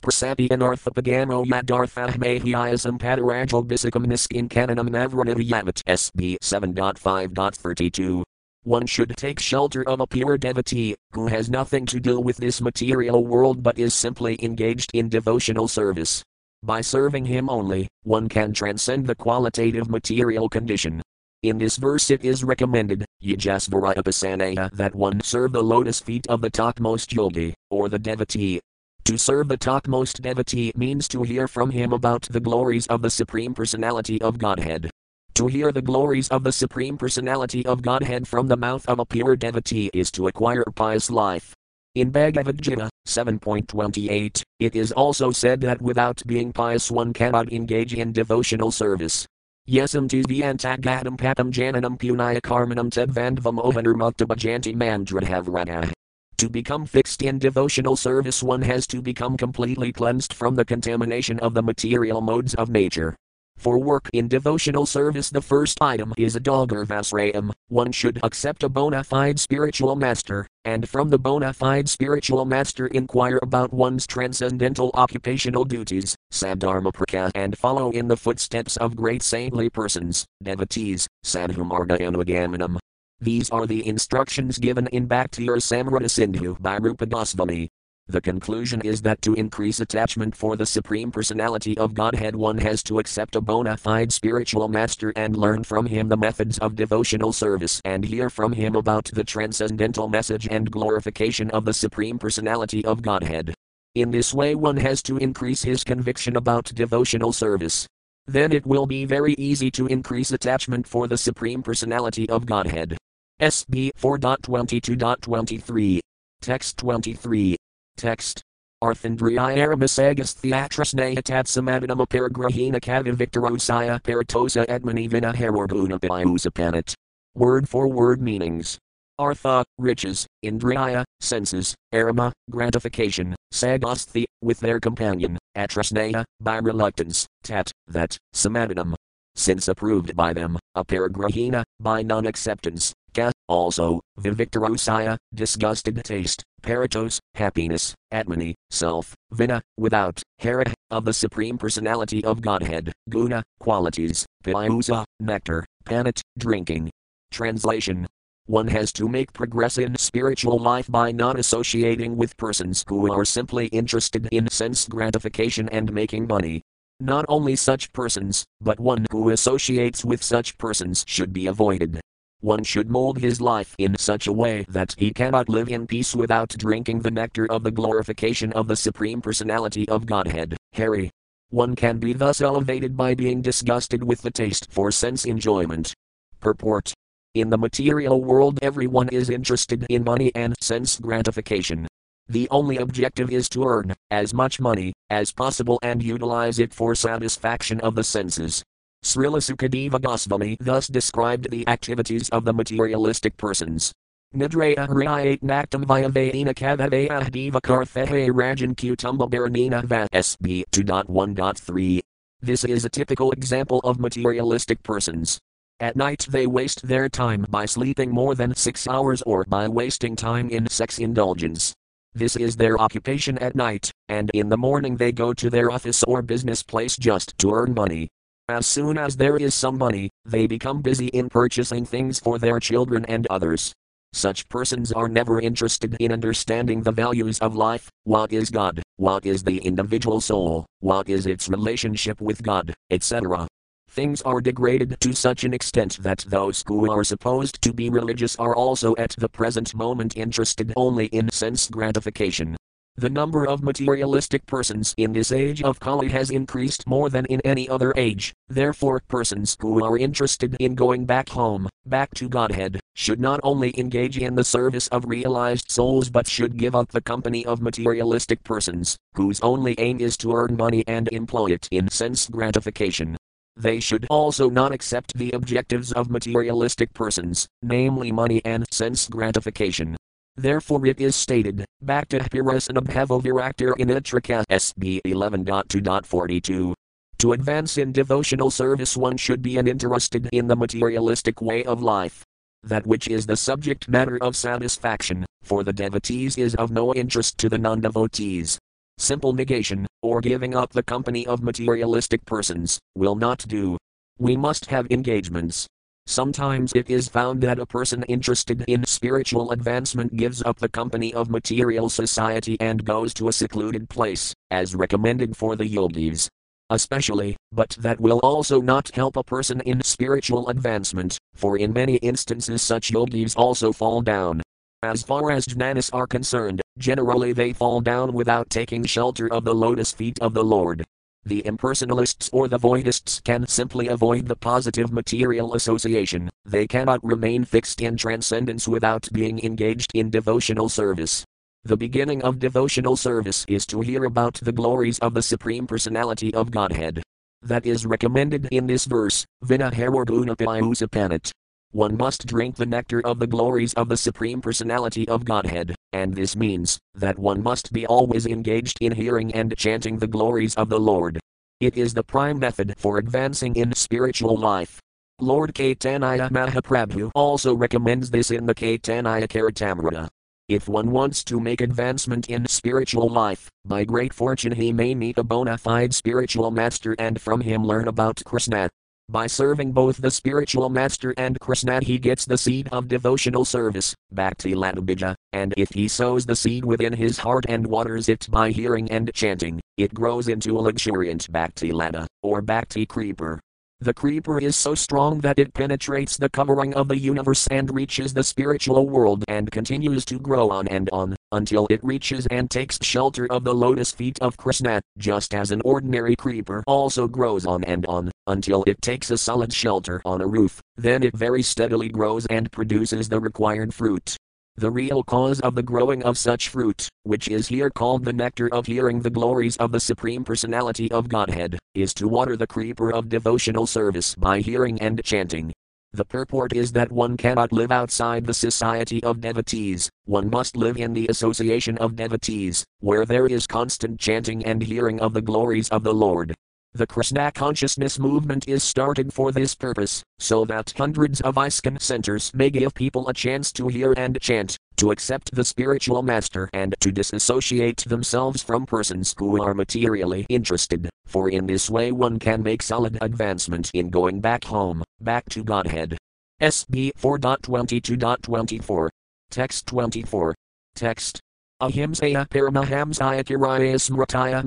prasapi anarthapagamo yadarthahmahyayasam padarajal bisikam niskin kananam navranavayavat SB 7.5.32. One should take shelter of a pure devotee, who has nothing to do with this material world but is simply engaged in devotional service. By serving him only, one can transcend the qualitative material condition. In this verse, it is recommended, Yogesvara that one serve the lotus feet of the topmost yogi, or the devotee. To serve the topmost devotee means to hear from him about the glories of the Supreme Personality of Godhead. To hear the glories of the Supreme Personality of Godhead from the mouth of a pure devotee is to acquire pious life. In Bhagavad Gita 7.28, it is also said that without being pious one cannot engage in devotional service. Yesam tu vyantagatam patam jananam punaya karmanam tedvandvam ovanurmuktabhajanti mandradhavrana. To become fixed in devotional service, one has to become completely cleansed from the contamination of the material modes of nature. For work in devotional service, the first item is a Vasrayam. One should accept a bona fide spiritual master, and from the bona fide spiritual master inquire about one's transcendental occupational duties, Sadharma Praka, and follow in the footsteps of great saintly persons, devotees, Sadhumarga Anugamanam. These are the instructions given in Bhakti Rasamrita Sindhu by Rupa Goswami. The conclusion is that to increase attachment for the Supreme Personality of Godhead, one has to accept a bona fide spiritual master and learn from him the methods of devotional service and hear from him about the transcendental message and glorification of the Supreme Personality of Godhead. In this way, one has to increase his conviction about devotional service. Then it will be very easy to increase attachment for the Supreme Personality of Godhead. SB 4.22.23. Text 23. Text Arthandriyaaramasagas theatrasnaya tatsamadinam aparagrahina kavi victorosaya paratosa edmani vina herorguna piusapanat. Word for word meanings. Artha, riches, Indriya, senses, Arama, gratification, Sagosthi, with their companion, Atrasnaya, by reluctance, Tat, that, Samadhanam. Since approved by them, Aparagrahina, by non acceptance, Ka, also, Vivictorosaya, disgusted taste, Paratos, happiness, Atmani, self, Vina, without, Hara, of the Supreme Personality of Godhead, Guna, qualities, Piyusa, nectar, Panat, drinking. Translation one has to make progress in spiritual life by not associating with persons who are simply interested in sense gratification and making money. Not only such persons, but one who associates with such persons should be avoided. One should mold his life in such a way that he cannot live in peace without drinking the nectar of the glorification of the Supreme Personality of Godhead, Hari. One can be thus elevated by being disgusted with the taste for sense enjoyment. Purport in the material world, everyone is interested in money and sense gratification. The only objective is to earn as much money as possible and utilize it for satisfaction of the senses. Srila Sukadeva Goswami thus described the activities of the materialistic persons. Nidraya Hriyat Naktam Vyavayana Kavavaya Divakarthehe Rajan Kutumba Baranina Va SB 2.1.3. This is a typical example of materialistic persons. At night they waste their time by sleeping more than six hours or by wasting time in sex indulgence. This is their occupation at night, and in the morning they go to their office or business place just to earn money. As soon as there is some money, they become busy in purchasing things for their children and others. Such persons are never interested in understanding the values of life what is God, what is the individual soul, what is its relationship with God, etc. Things are degraded to such an extent that those who are supposed to be religious are also at the present moment interested only in sense gratification. The number of materialistic persons in this age of Kali has increased more than in any other age, therefore, persons who are interested in going back home, back to Godhead, should not only engage in the service of realized souls but should give up the company of materialistic persons, whose only aim is to earn money and employ it in sense gratification. They should also not accept the objectives of materialistic persons, namely money and sense gratification. Therefore it is stated, Bhakta Pirasanabhava Viraktir in Utrika SB 11.2.42. To advance in devotional service, one should be uninterested in the materialistic way of life. That which is the subject matter of satisfaction, for the devotees, is of no interest to the non devotees. Simple negation, or giving up the company of materialistic persons, will not do. We must have engagements. Sometimes it is found that a person interested in spiritual advancement gives up the company of material society and goes to a secluded place, as recommended for the yogis. Especially, but that will also not help a person in spiritual advancement, for in many instances such yogis also fall down, as far as jnanis are concerned, generally they fall down without taking shelter of the lotus feet of the Lord. The impersonalists or the voidists can simply avoid the positive material association, they cannot remain fixed in transcendence without being engaged in devotional service. The beginning of devotional service is to hear about the glories of the Supreme Personality of Godhead. That is recommended in this verse, Vina Harorguna Piyusapanat. One must drink the nectar of the glories of the Supreme Personality of Godhead, and this means that one must be always engaged in hearing and chanting the glories of the Lord. It is the prime method for advancing in spiritual life. Lord Caitanya Mahaprabhu also recommends this in the Caitanya Charitamrita. If one wants to make advancement in spiritual life, by great fortune he may meet a bona fide spiritual master and from him learn about Krishna, by serving both the spiritual master and Krishna, he gets the seed of devotional service, Bhakti Ladabija, and if he sows the seed within his heart and waters it by hearing and chanting, it grows into a luxuriant Bhakti Lada, or Bhakti creeper. The creeper is so strong that it penetrates the covering of the universe and reaches the spiritual world and continues to grow on and on, until it reaches and takes shelter of the lotus feet of Krishna, just as an ordinary creeper also grows on and on, until it takes a solid shelter on a roof, then it very steadily grows and produces the required fruit. The real cause of the growing of such fruit, which is here called the nectar of hearing the glories of the Supreme Personality of Godhead, is to water the creeper of devotional service by hearing and chanting. The purport is that one cannot live outside the society of devotees, one must live in the association of devotees, where there is constant chanting and hearing of the glories of the Lord. The Krishna consciousness movement is started for this purpose, so that hundreds of ISKCON centers may give people a chance to hear and chant, to accept the spiritual master and to disassociate themselves from persons who are materially interested, for in this way one can make solid advancement in going back home, back to Godhead. SB 4.22.24. Text 24. Text Ahimsaya Paramahamsaya Kiraya Smritaya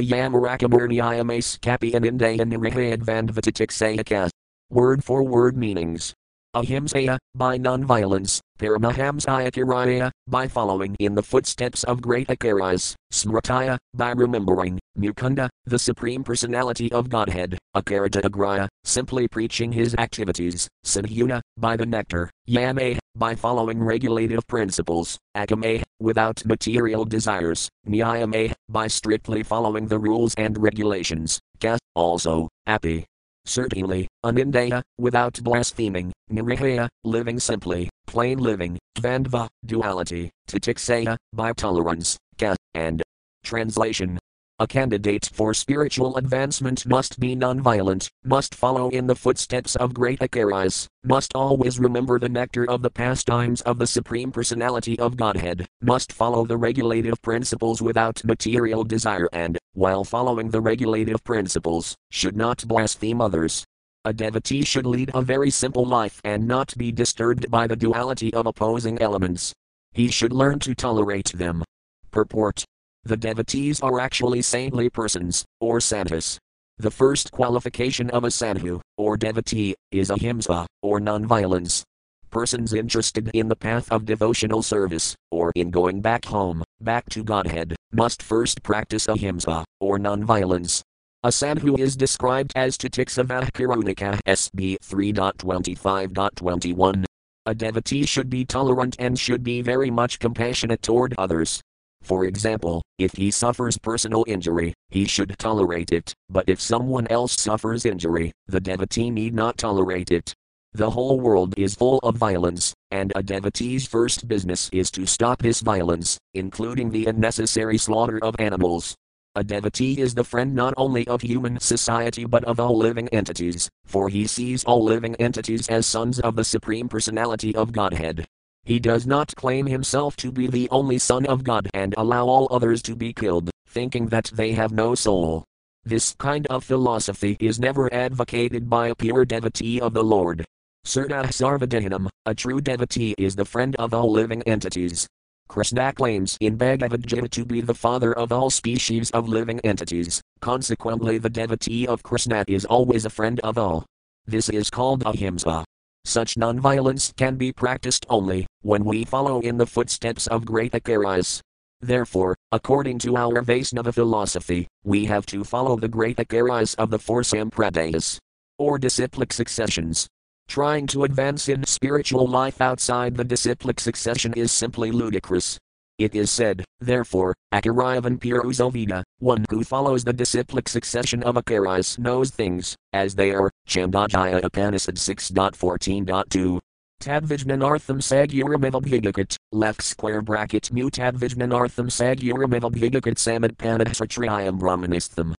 Yamarakaburniyamas Kapi and Indaya. Word for word meanings. Ahimsaya, by nonviolence, Paramahamsaya by following in the footsteps of great Acharyas, Smritaya, by remembering, Mukunda, the Supreme Personality of Godhead, Akarata Agraya, simply preaching his activities, Sanhuna, by the nectar, Yame, by following regulative principles, Akame, without material desires, Nyayame, by strictly following the rules and regulations, Ka, also, Api, certainly, anindaya, without blaspheming, nirihaya, living simply, plain living, vandva, duality, titiksaya, by tolerance, ka, and translation. A candidate for spiritual advancement must be nonviolent, must follow in the footsteps of great Acharyas, must always remember the nectar of the pastimes of the Supreme Personality of Godhead, must follow the regulative principles without material desire, and, while following the regulative principles, should not blaspheme others. A devotee should lead a very simple life and not be disturbed by the duality of opposing elements. He should learn to tolerate them. Purport the devotees are actually saintly persons, or sadhus. The first qualification of a sadhu, or devotee, is ahimsa, or non-violence. Persons interested in the path of devotional service, or in going back home, back to Godhead, must first practice ahimsa, or non-violence. A sadhu is described as Titiksavah Karunika SB 3.25.21. A devotee should be tolerant and should be very much compassionate toward others, for example, if he suffers personal injury, he should tolerate it, but if someone else suffers injury, the devotee need not tolerate it. The whole world is full of violence, and a devotee's first business is to stop this violence, including the unnecessary slaughter of animals. A devotee is the friend not only of human society but of all living entities, for he sees all living entities as sons of the Supreme Personality of Godhead. He does not claim himself to be the only Son of God and allow all others to be killed, thinking that they have no soul. This kind of philosophy is never advocated by a pure devotee of the Lord. Srta Sarvadhanam, a true devotee is the friend of all living entities. Krishna claims in Bhagavad Gita to be the father of all species of living entities, consequently, the devotee of Krishna is always a friend of all. This is called ahimsa. Such nonviolence can be practiced only when we follow in the footsteps of great Acharyas. Therefore, according to our Vaisnava philosophy, we have to follow the great Acharyas of the four Sampradayas, or disciplic successions. Trying to advance in spiritual life outside the disciplic succession is simply ludicrous. It is said, therefore, Akarayavan Purusoveda, one who follows the disciplic succession of Acharyas knows things, as they are, Chandogya Upanishad 6.14.2. Tadvijnanartham Saguramivabhigakat, left square bracket mutadvijnanartham Saguramivabhigakat Samadpanadhasatriyam Brahmanistham.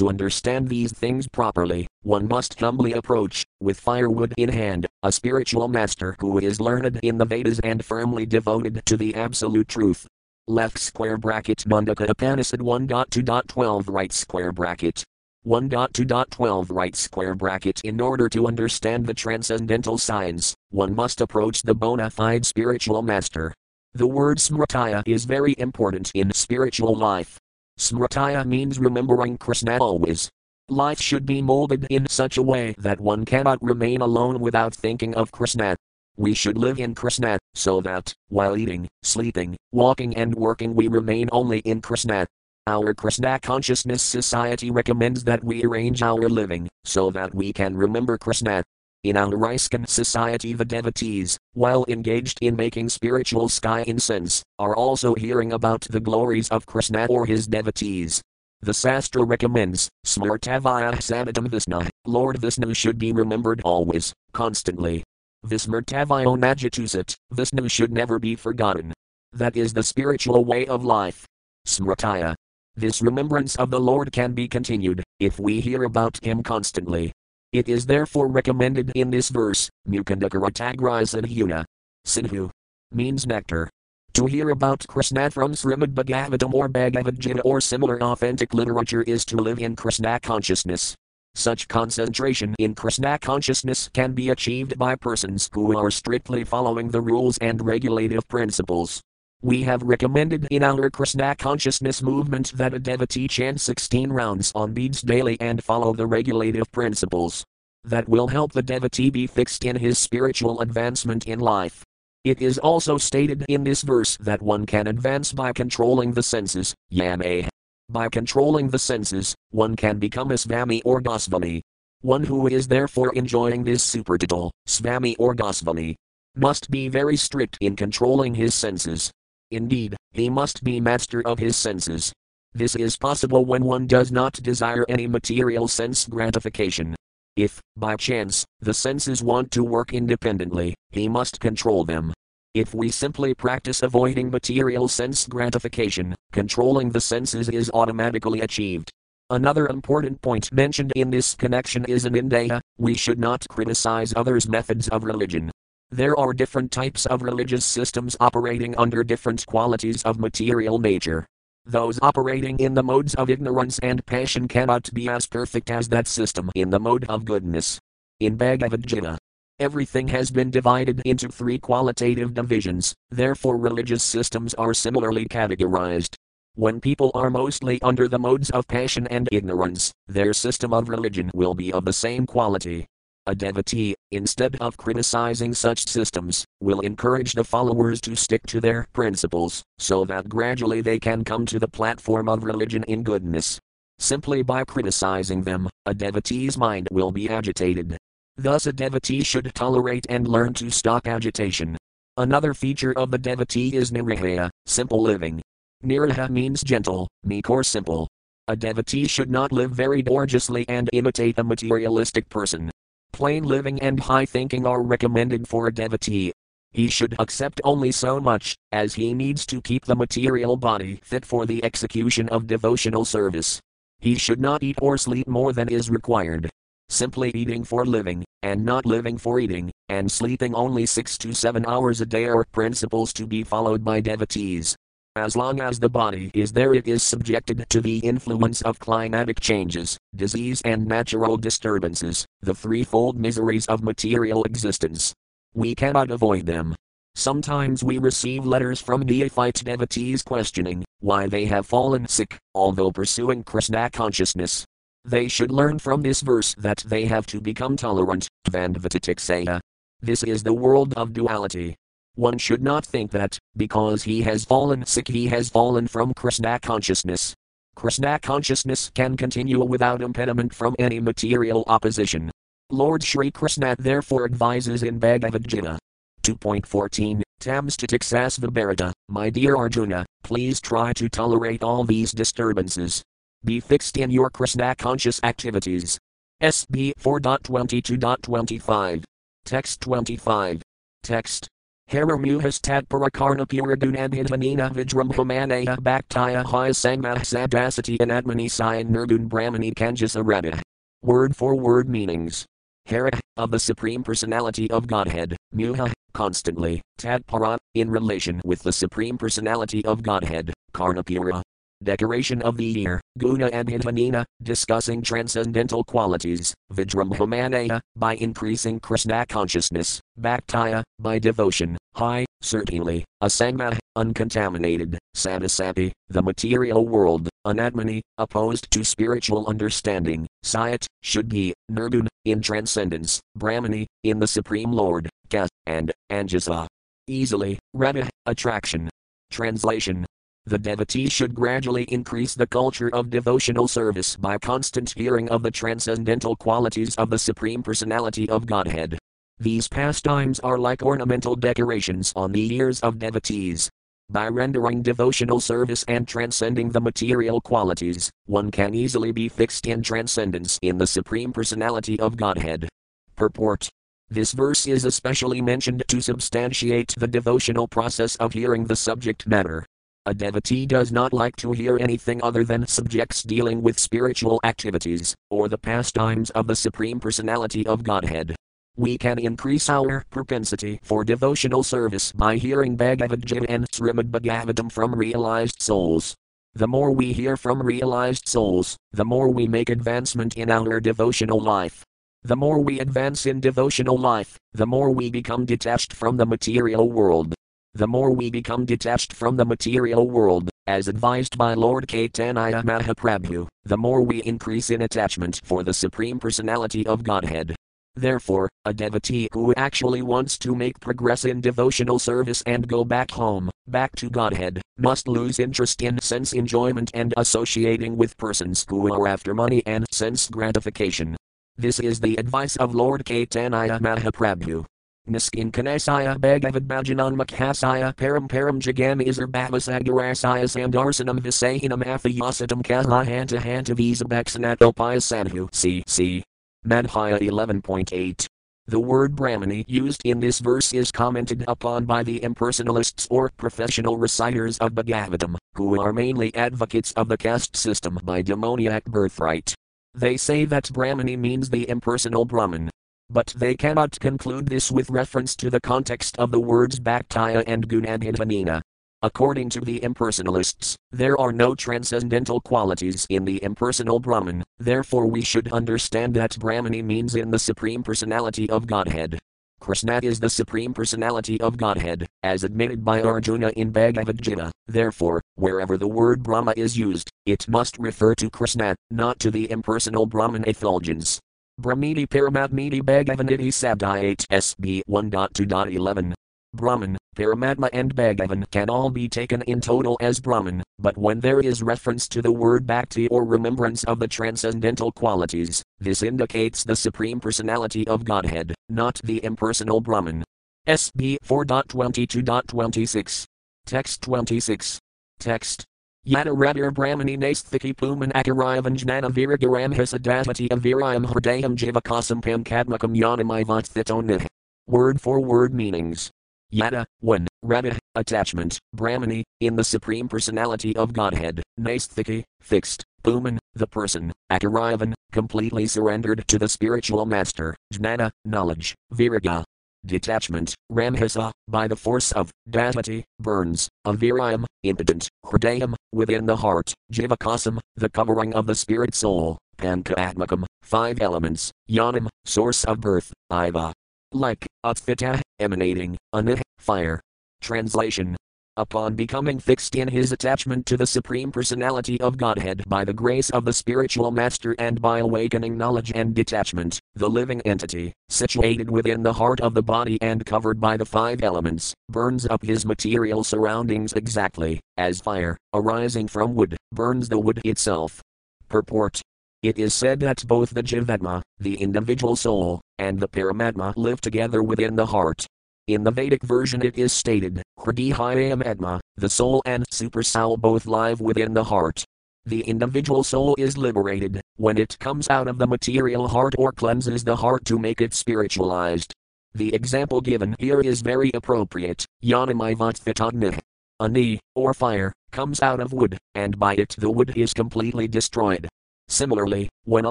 To understand these things properly, one must humbly approach, with firewood in hand, a spiritual master who is learned in the Vedas and firmly devoted to the absolute truth. Left square bracket Mundaka Upanishad 1.2.12 right square bracket. 1.2.12 right square bracket In order to understand the transcendental science, one must approach the bona fide spiritual master. The word smritaya is very important in spiritual life. Smritaya means remembering Krishna always. Life should be molded in such a way that one cannot remain alone without thinking of Krishna. We should live in Krishna, so that, while eating, sleeping, walking, and working, we remain only in Krishna. Our Krishna Consciousness Society recommends that we arrange our living so that we can remember Krishna. In our ISKCON society, the devotees, while engaged in making spiritual sky incense, are also hearing about the glories of Krishna or his devotees. The Sastra recommends, Smartavaya Samadam Vishnu, Lord Vishnu should be remembered always, constantly. Vismartavayo Najatusat, Vishnu should never be forgotten. That is the spiritual way of life. Smritaya. This remembrance of the Lord can be continued, if we hear about Him constantly. It is therefore recommended in this verse, Mukundakaratagrai Sidhuna. Sidhu means nectar. To hear about Krishna from Srimad Bhagavatam or Bhagavad Gita or similar authentic literature is to live in Krishna consciousness. Such concentration in Krishna consciousness can be achieved by persons who are strictly following the rules and regulative principles. We have recommended in our Krishna consciousness movement that a devotee chant 16 rounds on beads daily and follow the regulative principles. That will help the devotee be fixed in his spiritual advancement in life. It is also stated in this verse that one can advance by controlling the senses, yame. Eh. By controlling the senses, one can become a svami or gosvami. One who is therefore enjoying this supertitle, svami or gosvami, must be very strict in controlling his senses. Indeed, he must be master of his senses. This is possible when one does not desire any material sense gratification. If, by chance, the senses want to work independently, he must control them. If we simply practice avoiding material sense gratification, controlling the senses is automatically achieved. Another important point mentioned in this connection is an Indeya, we should not criticize others' methods of religion. There are different types of religious systems operating under different qualities of material nature. Those operating in the modes of ignorance and passion cannot be as perfect as that system in the mode of goodness. In Bhagavad Gita, everything has been divided into three qualitative divisions, therefore, religious systems are similarly categorized. When people are mostly under the modes of passion and ignorance, their system of religion will be of the same quality. A devotee, instead of criticizing such systems, will encourage the followers to stick to their principles, so that gradually they can come to the platform of religion in goodness. Simply by criticizing them, a devotee's mind will be agitated. Thus, a devotee should tolerate and learn to stop agitation. Another feature of the devotee is nirahaya, simple living. Niraha means gentle, meek, or simple. A devotee should not live very gorgeously and imitate a materialistic person. Plain living and high thinking are recommended for a devotee. He should accept only so much, as he needs to keep the material body fit for the execution of devotional service. He should not eat or sleep more than is required. Simply eating for living, and not living for eating, and sleeping only six to seven hours a day are principles to be followed by devotees. As long as the body is there, it is subjected to the influence of climatic changes, disease, and natural disturbances, the threefold miseries of material existence. We cannot avoid them. Sometimes we receive letters from neophyte devotees questioning why they have fallen sick, although pursuing Krishna consciousness. They should learn from this verse that they have to become tolerant, Vandvatitikseya. This is the world of duality. One should not think that, because he has fallen sick, he has fallen from Krishna consciousness. Krishna consciousness can continue without impediment from any material opposition. Lord Sri Krishna therefore advises in Bhagavad Gita 2.14 Tamstatiksasva Bharata, my dear Arjuna, please try to tolerate all these disturbances. Be fixed in your Krishna conscious activities. SB 4.22.25. Text 25. Text Haramuhas tatparakarna puradunabhidvanina vijrambhamanaya bhaktaya haya sangmah sadasati anatmani sayan nirgun brahmani kanjasarabha. Word for word meanings. Hara, of the Supreme Personality of Godhead, Muha, constantly, Tatpara, in relation with the Supreme Personality of Godhead, Karnapura, Decoration of the ear, Guna and Hidvanina, discussing transcendental qualities, Vijrambhamanaya, by increasing Krishna consciousness, Bhaktaya, by devotion, High, certainly, Asangma, uncontaminated, Sadasapi, the material world, Anatmani, opposed to spiritual understanding, Sayat, should be, Nirgun, in transcendence, Brahmani, in the Supreme Lord, Ka, and Anjasa. Easily, Radha, attraction. Translation The devotee should gradually increase the culture of devotional service by constant hearing of the transcendental qualities of the Supreme Personality of Godhead. These pastimes are like ornamental decorations on the ears of devotees. By rendering devotional service and transcending the material qualities, one can easily be fixed in transcendence in the Supreme Personality of Godhead. Purport This verse is especially mentioned to substantiate the devotional process of hearing the subject matter. A devotee does not like to hear anything other than subjects dealing with spiritual activities, or the pastimes of the Supreme Personality of Godhead. We can increase our propensity for devotional service by hearing Bhagavad Gita and Srimad Bhagavatam from realized souls. The more we hear from realized souls, the more we make advancement in our devotional life. The more we advance in devotional life, the more we become detached from the material world. The more we become detached from the material world, as advised by Lord Caitanya Mahaprabhu, the more we increase in attachment for the Supreme Personality of Godhead. Therefore, a devotee who actually wants to make progress in devotional service and go back home, back to Godhead, must lose interest in sense enjoyment and associating with persons who are after money and sense gratification. This is the advice of Lord Caitanya Mahaprabhu. Niskinkanasaya Bhagavad Bhajanan Makhasaya Param Param Jagam Isar Bhavasagarasaya Sandarsanam Visahinam Athayasatam Kalahanta Hanta Visabhaksanato Sandhu C. C. Madhya 11.8. The word Brahmani used in this verse is commented upon by the impersonalists or professional reciters of Bhagavatam, who are mainly advocates of the caste system by demoniac birthright. They say that Brahmani means the impersonal Brahman, but they cannot conclude this with reference to the context of the words bhaktiya and Gunadhitanina. According to the impersonalists, there are no transcendental qualities in the impersonal Brahman, therefore we should understand that Brahmani means in the Supreme Personality of Godhead. Krishna is the Supreme Personality of Godhead, as admitted by Arjuna in Bhagavad Gita. Therefore, wherever the word Brahma is used, it must refer to Krishna, not to the impersonal Brahman effulgence. Brahmiti Paramatmiti Bhagavaniti Sabdayate SB 1.2.11. Brahman, Paramatma, and Bhagavan can all be taken in total as Brahman, but when there is reference to the word bhakti or remembrance of the transcendental qualities, this indicates the Supreme Personality of Godhead, not the impersonal Brahman. SB 4.22.26. Text 26. Text Yada Radhir Brahmani Nasthiki Puman Akarayavan Jnana Viragaram Hisadasmati Avirayam Hridayam Jivakasam Pankadmakam Yanam Word for word meanings. Yada, 1. Radha, attachment, Brahmani, in the Supreme Personality of Godhead, Nasthiki, fixed, Puman, the person, Akarayavan, completely surrendered to the spiritual master, Jnana, knowledge, Viraga, detachment, ramhisa, by the force of, dasmati, burns, avirayam, impotent, hridayam, within the heart, jivakasam, the covering of the spirit soul, pankaatmakam, five elements, yanam, source of birth, iva. Like, utfita, emanating, anih, fire. Translation upon becoming fixed in his attachment to the Supreme Personality of Godhead by the grace of the spiritual master and by awakening knowledge and detachment, the living entity, situated within the heart of the body and covered by the five elements, burns up his material surroundings exactly, as fire, arising from wood, burns the wood itself. Purport it is said that both the Jivatma, the individual soul, and the Paramatma live together within the heart, in the Vedic version, it is stated, Hridayam Atma, the soul and super soul both live within the heart. The individual soul is liberated when it comes out of the material heart or cleanses the heart to make it spiritualized. The example given here is very appropriate. Yanamaivatvatagnih. Agni, or fire, comes out of wood, and by it the wood is completely destroyed. Similarly, when a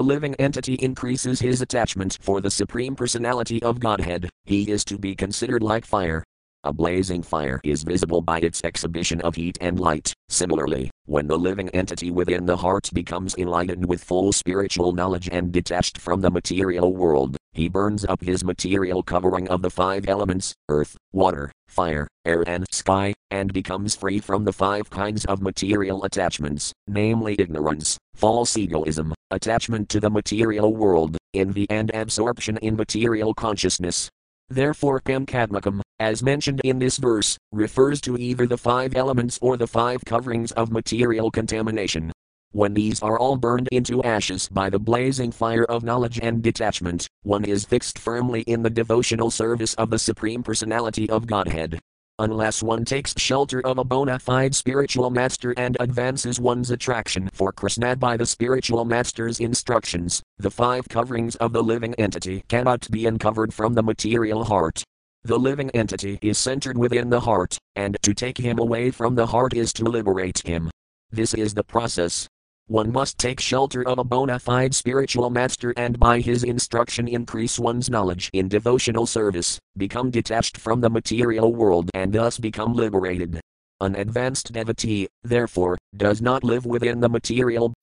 living entity increases his attachment for the Supreme Personality of Godhead, he is to be considered like fire. A blazing fire is visible by its exhibition of heat and light. Similarly, when the living entity within the heart becomes enlightened with full spiritual knowledge and detached from the material world, he burns up his material covering of the five elements earth, water, fire, air, and sky, and becomes free from the five kinds of material attachments, namely ignorance, false egoism, attachment to the material world, envy, and absorption in material consciousness. Therefore, Kamkadmakam, as mentioned in this verse, refers to either the five elements or the five coverings of material contamination. When these are all burned into ashes by the blazing fire of knowledge and detachment, one is fixed firmly in the devotional service of the Supreme Personality of Godhead. Unless one takes shelter of a bona fide spiritual master and advances one's attraction for Krishna by the spiritual master's instructions, the five coverings of the living entity cannot be uncovered from the material heart. The living entity is centered within the heart, and to take him away from the heart is to liberate him. This is the process. One must take shelter of a bona fide spiritual master and by his instruction increase one's knowledge in devotional service, become detached from the material world and thus become liberated. An advanced devotee, therefore, does not live within the material